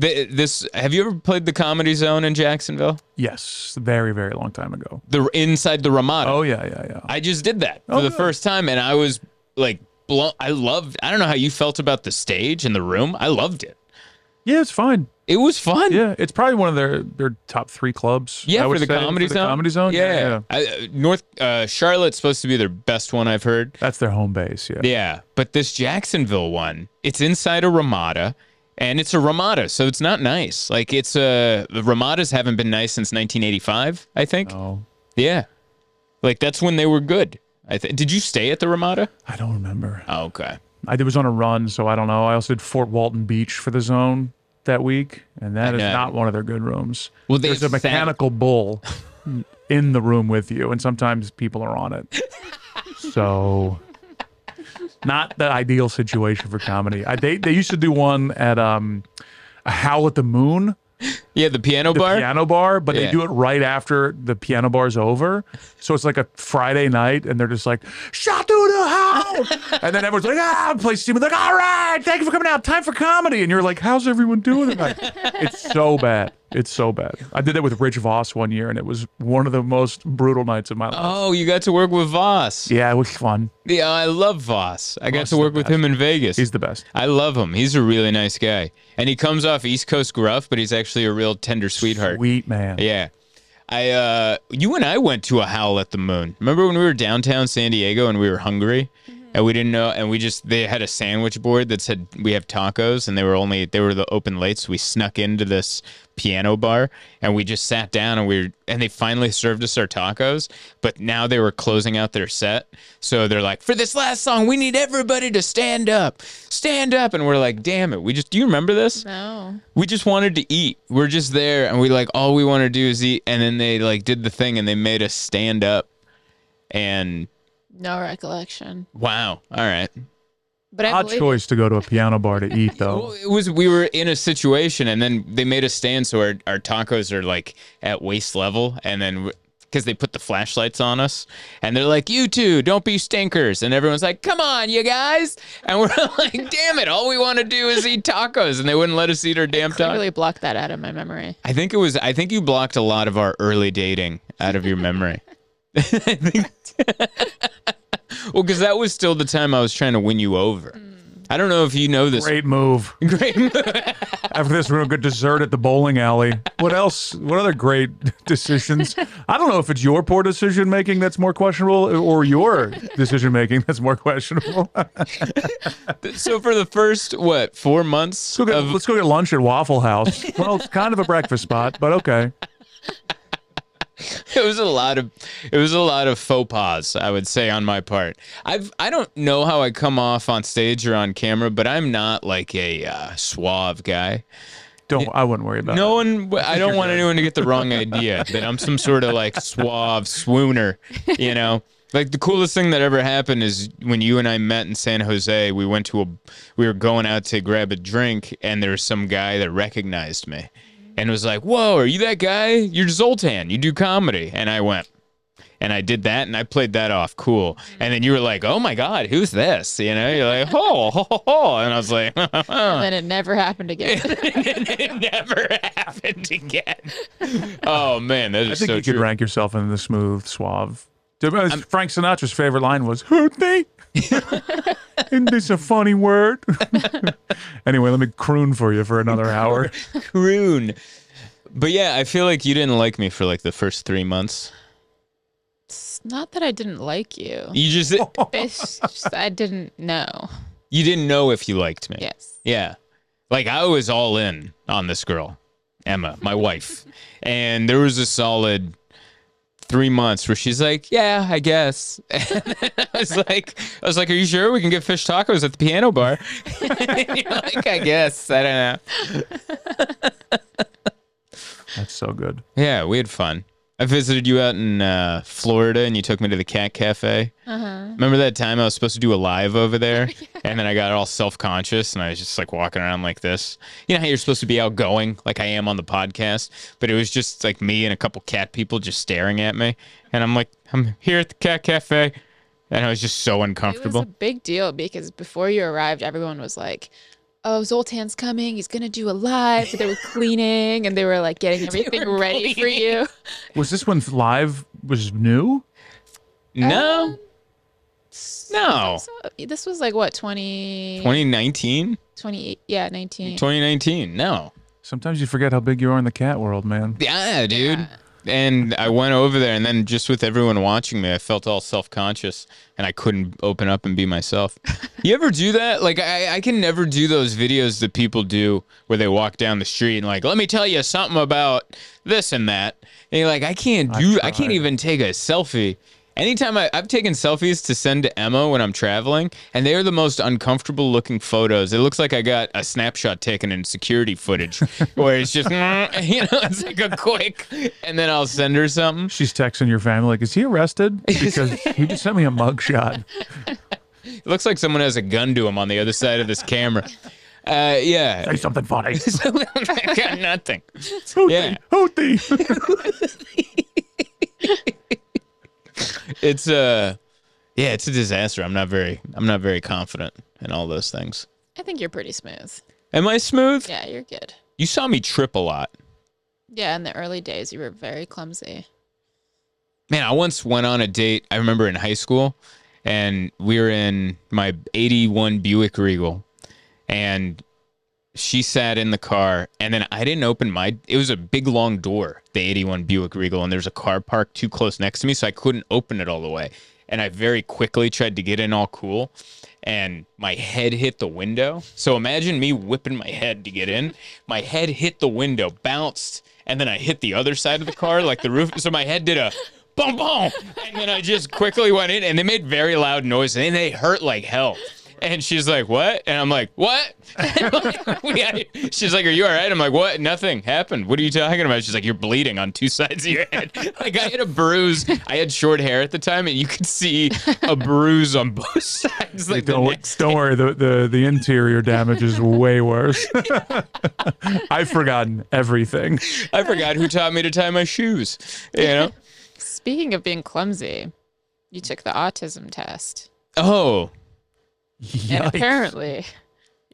th- this have you ever played the comedy zone in Jacksonville? yes, very, very long time ago. The inside the Ramada. Oh, yeah, yeah, yeah. I just did that for Oh, the good. first time and I was like blown I loved I don't know how you felt about the stage and the room. I loved it. Yeah, it's fine. It was fun. Yeah, it's probably one of their, their top three clubs. Yeah, for the say, comedy for the zone. Comedy zone. Yeah. yeah. I, uh, North uh, Charlotte's supposed to be their best one I've heard. That's their home base. Yeah. Yeah, but this Jacksonville one, it's inside a Ramada, and it's a Ramada, so it's not nice. Like it's a the Ramadas haven't been nice since 1985, I think. Oh, Yeah, like that's when they were good. I th- did you stay at the Ramada? I don't remember. Oh, okay. I was on a run, so I don't know. I also did Fort Walton Beach for the zone that week, and that is know. not one of their good rooms. Well, There's a mechanical bull in the room with you, and sometimes people are on it. <laughs> So, not the ideal situation for comedy. I, they they used to do one at um, a Howl at the Moon. Yeah, the piano the bar. piano bar, but Yeah. they do it right after the piano bar's over. So it's like a Friday night, and they're just like, "Shot through the house," <laughs> and then everyone's like, "Ah!" Place team like, "All right, thank you for coming out. Time for comedy." And you're like, "How's everyone doing tonight?" <laughs> it's so bad. It's so bad. I did that with Rich Voss one year, and it was one of the most brutal nights of my life. Oh, you got to work with Voss. Yeah, it was fun. Yeah, I love Voss. I got to work with him in Vegas. He's the best. I love him. He's a really nice guy. And he comes off East Coast gruff, but he's actually a real tender sweetheart. Sweet man. Yeah. I uh you and I went to a howl at the moon. Remember when we were downtown San Diego and we were hungry and we didn't know and we just they had a sandwich board that said we have tacos and they were only they were the open late so we snuck into this piano bar and we just sat down and we were and they finally served us our tacos but now they were closing out their set so they're like for this last song we need everybody to stand up stand up and we're like damn it we just do you remember this No. we just wanted to eat. We're just there and we like all we want to do is eat and then they like did the thing and they made us stand up. And No recollection. wow. All right. But I Odd believe choice to go to a piano bar to <laughs> eat, Well, though. it was we were in a situation and then they made us stand so our, our tacos are like at waist level and then because they put the flashlights on us and they're like you two don't be stinkers and everyone's like come on you guys and we're <laughs> like damn it all we want to do is eat tacos and they wouldn't let us eat our damn tacos clearly blocked that out of my memory. I think it was. I think you blocked a lot of our early dating out of your memory. <laughs> <laughs> Well, because that was still the time I was trying to win you over. I don't know if you know this. Great move. <laughs> Great. move. <laughs> After this, we're gonna get dessert at the bowling alley. What else? What other great decisions? I don't know if it's your poor decision making that's more questionable, or your decision making that's more questionable. so for the first what four months go get of let's go get lunch at Waffle House. Well, it's kind of a breakfast spot, but okay. <laughs> it was a lot of it was a lot of faux pas i would say on my part. I've i don't know how i come off on stage or on camera but i'm not like a uh, suave guy. Don't I wouldn't worry about no it. one i don't want anyone to get the wrong <laughs> idea that i'm some sort of like suave swooner you know? Like the coolest thing that ever happened is when you and i met in san jose we went to a we were going out to grab a drink and there was some guy that recognized me and was like whoa are you that guy you're zoltan you do comedy and i went and I did that and I played that off cool. And then you were like, oh my God, who's this? You know, you're like, oh, ho, ho, ho. and I was like, <laughs> And then it never happened again. <laughs> it never <laughs> happened again. Oh man, that I think so you could rank yourself in the smooth, suave. Frank Sinatra's favorite line was "Hurt me." <laughs> Isn't this a funny word? <laughs> anyway, let me croon for you for another <laughs> hour. Croon. But yeah, I feel like you didn't like me for like the first three months. it's not that I didn't like you. You just It's just I didn't know. you didn't know if you liked me. Yes. Yeah. Like I was all in on this girl, Emma, my wife. And there was a solid three months where she's like, Yeah, I guess. <laughs> And I was like I was like, Are you sure we can get fish tacos at the piano bar? <laughs> like, I guess. I don't know. <laughs> That's so good. Yeah, we had fun. I visited you out in uh, Florida and you took me to the Cat Cafe. Uh-huh. Remember that time I was supposed to do a live over there? <laughs> And then I got all self conscious and I was just like walking around like this. You know how you're supposed to be outgoing, like I am on the podcast? But it was just like me and a couple cat people just staring at me. And I'm like, I'm here at the Cat Cafe. And I was just so uncomfortable. It was a big deal because before you arrived, everyone was like, "Oh, Zoltan's coming. He's gonna do a live." They were cleaning and they were like getting <laughs> everything were ready for you. Was this when live was new? no, um, no. So, this was like what 20, 2019? 28 yeah 19 2019. No. Sometimes you forget how big you are in the cat world, man. Yeah, dude. And I went over there, and then just with everyone watching me, I felt all self conscious, and I couldn't open up and be myself. <laughs> you ever do that? Like, I, I can never do those videos that people do where they walk down the street and like, let me tell you something about this and that. And you're like, I can't do. I can't even take a selfie. Anytime I, I've taken selfies to send to Emma when I'm traveling, and they are the most uncomfortable looking photos. It looks like I got a snapshot taken in security footage, <laughs> where it's just, <laughs> you know, it's like a quick, and then I'll send her something. She's texting your family like, "Is he arrested?" <laughs> Because he just sent me a mugshot. It looks like someone has a gun to him on the other side of this camera. Uh, yeah. Say something funny. I got nothing. Hootie, Yeah. hootie. It's uh yeah, it's a disaster. I'm not very I'm not very confident in all those things. I think you're pretty smooth. Am I smooth? Yeah, you're good. You saw me trip a lot. Yeah, in the early days, you were very clumsy. Man, I once went on a date, I remember in high school, and we were in my 81 Buick Regal, and she sat in the car, and then I didn't open my, it was a big long door, the 81 Buick Regal, and there's a car parked too close next to me, so I couldn't open it all the way. And I very quickly tried to get in all cool, and my head hit the window. So imagine me whipping my head to get in. My head hit the window, bounced, and then I hit the other side of the car, like the roof. So my head did a boom, boom. And then I just quickly went in, and they made very loud noise, and they hurt like hell. And she's like, "What?" And I'm like, "What?" <laughs> We had- she's like, "Are you all right?" I'm like, "What? Nothing happened. What are you talking about?" She's like, "You're bleeding on two <laughs> sides of your head." Like I had a bruise. I had short hair at the time, and you could see a bruise on both <laughs> sides. Like the Don't, next don't worry, the, the, the interior damage is way worse. I've forgotten everything. I forgot who taught me to tie my shoes. You know? Speaking of being clumsy, you took the autism test. Oh, And apparently,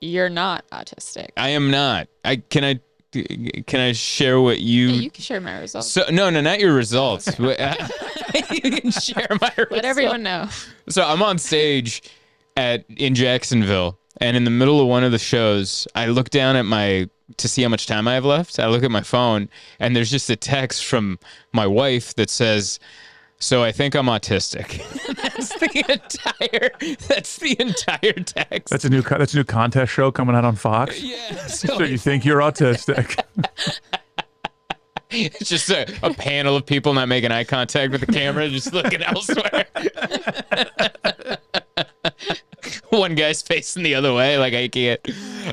you're not autistic. I am not. I can I can I share what you? Yeah, you can share my results. so no, no, not your results. <laughs> Uh, you can share my <laughs> results. Let everyone know. So I'm on stage at in Jacksonville, and in the middle of one of the shows, I look down at my to see how much time I have left. I look at my phone, and there's just a text from my wife that says, "So I think I'm autistic." <laughs> <laughs> that's the entire. That's the entire text. That's a new that's a new contest show coming out on Fox. <laughs> yeah. So you think you're autistic? It's just a, a panel of people not making eye contact with the camera, just looking elsewhere. One guy's facing the other way, like I can't.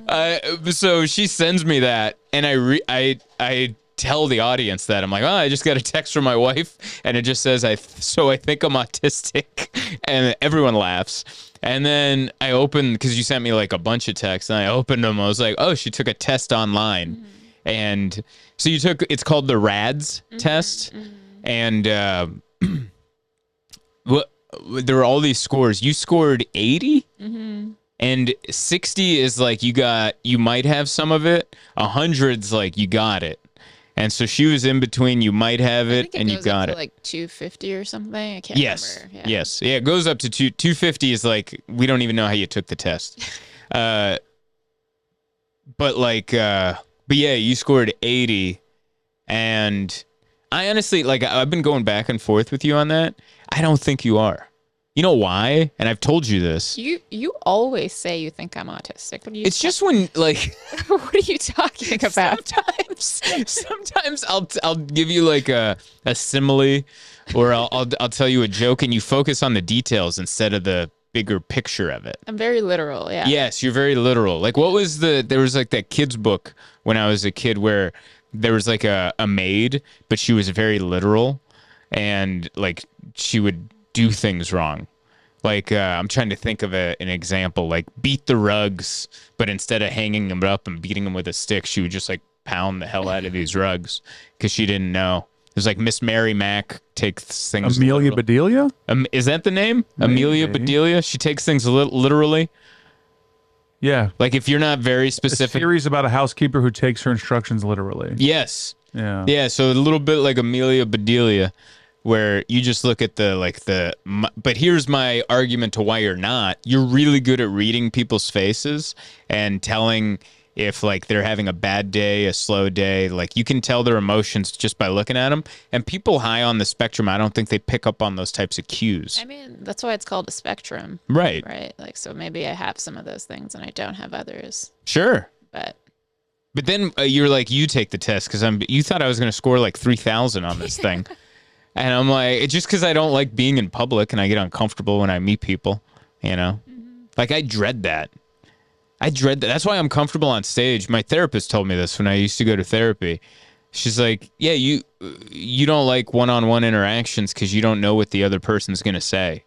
Uh, so she sends me that, and I re- I I tell the audience that I'm like, oh, I just got a text from my wife, and it just says I. So I think I'm autistic, <laughs> and everyone laughs. And then I opened because you sent me like a bunch of texts, and I opened them. I was like, oh, she took a test online mm-hmm. and so you took it's called the RAADS mm-hmm, test, mm-hmm. and uh, <clears throat> what there were all these scores. You scored 80 and sixty is like you got you might have some of it. A hundred's like you got it, and so she was in between. You might have it, it and you got it. to like 250 or something. I can't Yes. remember. Yeah. Yes. Yeah, it goes up to two two fifty is like we don't even know how you took the test. <laughs> Uh but like uh but yeah, you scored eighty and I honestly like I've been going back and forth with you on that. I don't think you are. You know why? And I've told you this. You you always say you think I'm autistic. What you? It's just when like <laughs> what are you talking <laughs> about? sometimes sometimes I'll I'll give you like a a simile or I'll, I'll I'll tell you a joke and you focus on the details instead of the bigger picture of it. I'm very literal. Yeah. Yes, you're very literal. Like what was the there was like that kids book when I was a kid where there was like a, a maid, but she was very literal and like she would do things wrong. Like uh, I'm trying to think of a, an example, like beat the rugs, but instead of hanging them up and beating them with a stick, she would just like pound the hell out of these rugs because she didn't know. It was like Miss Mary Mack takes things. Amelia. Bedelia? Um, is that the name? Amelia Bedelia. She takes things li- literally. Yeah. Like if you're not very A specific. series about a housekeeper who takes her instructions literally. Yes. Yeah. Yeah. So a little bit like Amelia Bedelia, where you just look at the like the. m- But here's my argument to why you're not. You're really good at reading people's faces and telling if like they're having a bad day, a slow day. Like you can tell their emotions just by looking at them. And people high on the spectrum, I don't think they pick up on those types of cues. I mean, that's why it's called a spectrum, Right. right? Like, so maybe I have some of those things and I don't have others. Sure. But But then uh, you're like, you take the test because I'm. You thought I was going to score like three thousand on this thing, <laughs> and I'm like, it's just because I don't like being in public and I get uncomfortable when I meet people. You know, mm-hmm. like I dread that. I dread that. That's why I'm comfortable on stage. My therapist told me this when I used to go to therapy. She's like, yeah, you you don't like one-on-one interactions because you don't know what the other person's going to say.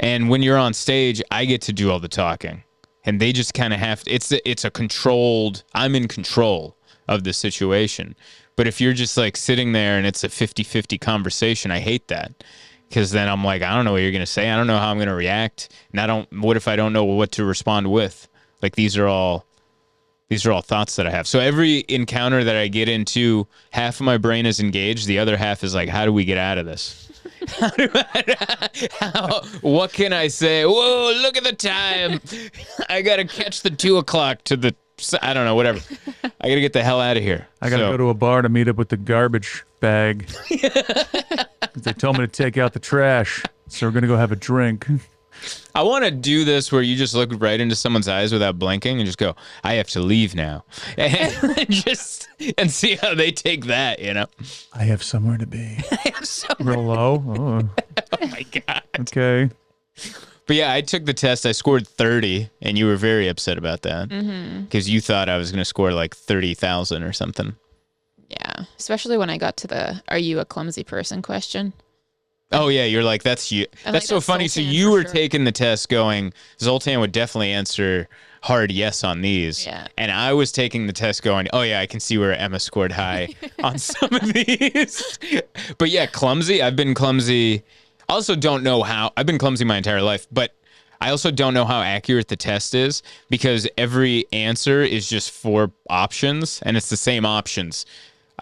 And when you're on stage, I get to do all the talking. and they just kind of have to, it's a, it's a controlled i'm in control of the situation but if you're just like sitting there and it's a 50-50 conversation i hate that. Because then i'm like i don't know what you're going to say. I don't know how i'm going to react. And i don't what if i don't know what to respond with? Like these are all these are all thoughts that i have. So every encounter that i get into half of my brain is engaged. The other half is like how do we get out of this? <laughs> How do I, how, what can I say? Whoa, look at the time. <laughs> I got to catch the two o'clock to the, I don't know, whatever. I got to get the hell out of here. I gotta So- go to a bar to meet up with the garbage bag. <laughs> they told me to take out the trash, so we're gonna go have a drink. I want to do this where you just look right into someone's eyes without blinking and just go, I have to leave now. <laughs> And just, and see how they take that, you know? I have somewhere to be. <laughs> Real low. Oh, Oh my God. okay. But yeah, I took the test. I scored 30, and you were very upset about that mm-hmm. because you thought I was going to score like 30,000 or something. Yeah, especially when I got to the "Are you a clumsy person?" question. Oh yeah, you're like that's you. I'm that's like, so that's funny. So you were sure. taking the test, going Zoltan would definitely answer hard yes on these. Yeah. And I was taking the test, going, oh yeah, I can see where Emma scored high <laughs> on some of these. <laughs> but yeah, clumsy. I've been clumsy. I also don't know how. I've been clumsy my entire life, but. I also don't know how accurate the test is because every answer is just four options and it's the same options.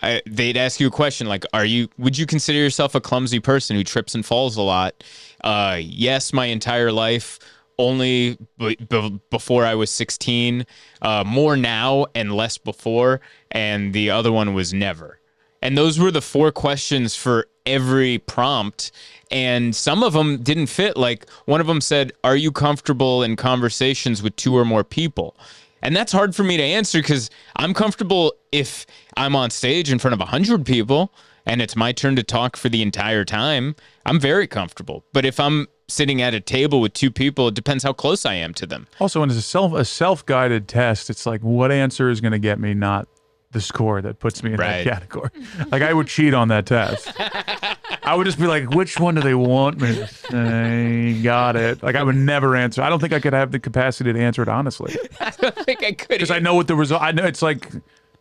I, they'd ask you a question like, "Are you? Would you consider yourself a clumsy person who trips and falls a lot?" Uh, yes, my entire life. Only b- b- before I was 16. Uh, more now and less before. And the other one was never. And those were the four questions for every prompt. And some of them didn't fit. Like one of them said, Are you comfortable in conversations with two or more people? And that's hard for me to answer because I'm comfortable if I'm on stage in front of 100 people and it's my turn to talk for the entire time. I'm very comfortable. But if I'm sitting at a table with two people, it depends how close I am to them. Also, when it's a self a self guided test, it's like what answer is gonna get me, not the score that puts me in Right. that category. Like I would cheat on that test. <laughs> I would just be like, which one do they want me to say? Got it. Like I would never answer. I don't think I could have the capacity to answer it honestly. <laughs> I don't think I could. Because I know what the result I know it's like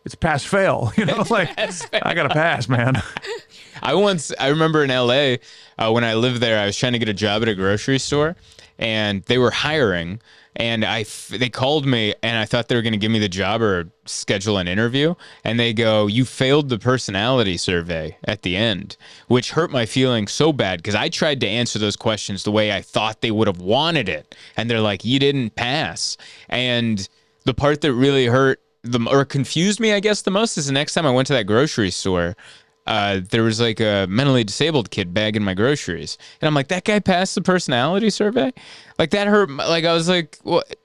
it's pass fail. <laughs> You know, like I gotta pass, man. <laughs> I once, I remember in LA uh, when I lived there, I was trying to get a job at a grocery store, and they were hiring, and I they called me, and I thought they were going to give me the job or schedule an interview, and they go, "You failed the personality survey at the end," which hurt my feelings so bad because I tried to answer those questions the way I thought they would have wanted it, and they're like, "You didn't pass," and the part that really hurt the or confused me, I guess, the most is the next time I went to that grocery store uh, there was like a mentally disabled kid bagging my groceries, and I'm like, that guy passed the personality survey. Like that hurt. my- Like I was like, what?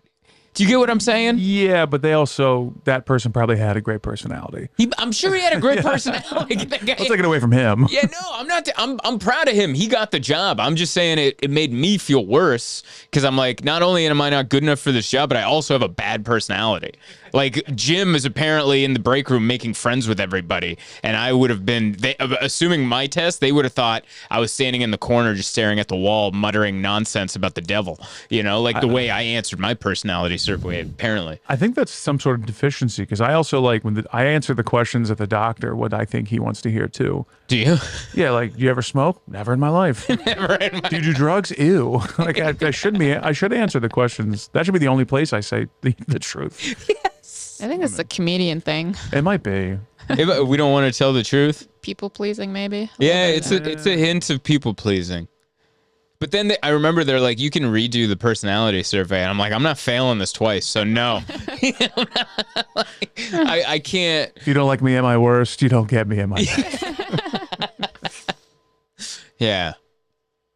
Do you get what I'm saying? Yeah, but they also that person probably had a great personality. He, I'm sure he had a great <laughs> personality. That guy- <laughs> I'll take it away from him. yeah, no, I'm not. I'm I'm proud of him. He got the job. I'm just saying it. It made me feel worse because I'm like, not only am I not good enough for this job, but I also have a bad personality. Like Jim is apparently in the break room making friends with everybody, and I would have been. They, uh, assuming my test, they would have thought I was standing in the corner just staring at the wall, muttering nonsense about the devil. You know, like the uh, way I answered my personality survey. Apparently, I think that's some sort of deficiency because I also like when the, I answer the questions at the doctor what I think he wants to hear too. do you? <laughs> Yeah, like, do you ever smoke? Never in my life. <laughs> Never in my- do you do drugs? Ew. <laughs> Like, I, I shouldn't be. I should answer the questions. That should be the only place I say the, the truth. I think it's a comedian thing. It might be. If we don't want to tell the truth. People pleasing, maybe. Yeah, it's a it's a hint of people pleasing. But then they, I remember they're like, you can redo the personality survey, and I'm like, I'm not failing this twice, so no. <laughs> I, I can't. If you don't like me at my worst, you don't get me at my best. <laughs> Yeah,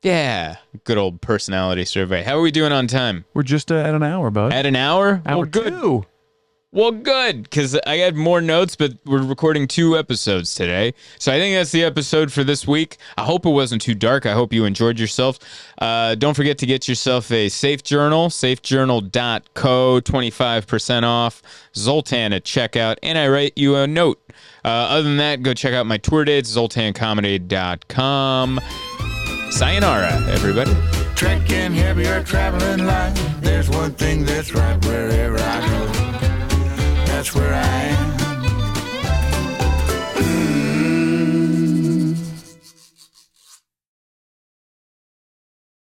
yeah. Good old personality survey. How are we doing on time? We're just uh, at an hour, bud. At an hour? hour well, good. two. Well, good, because I had more notes, but we're recording two episodes today. So I think that's the episode for this week. I hope it wasn't too dark. I hope you enjoyed yourself. Uh, don't forget to get yourself a Safe Journal, safejournal.co, 25% off, Zoltan at checkout, and I write you a note. Uh, other than that, go check out my tour dates, zoltancomedy.com. Sayonara, everybody. Trekking heavier, traveling light. There's one thing that's right wherever I go. That's where I am.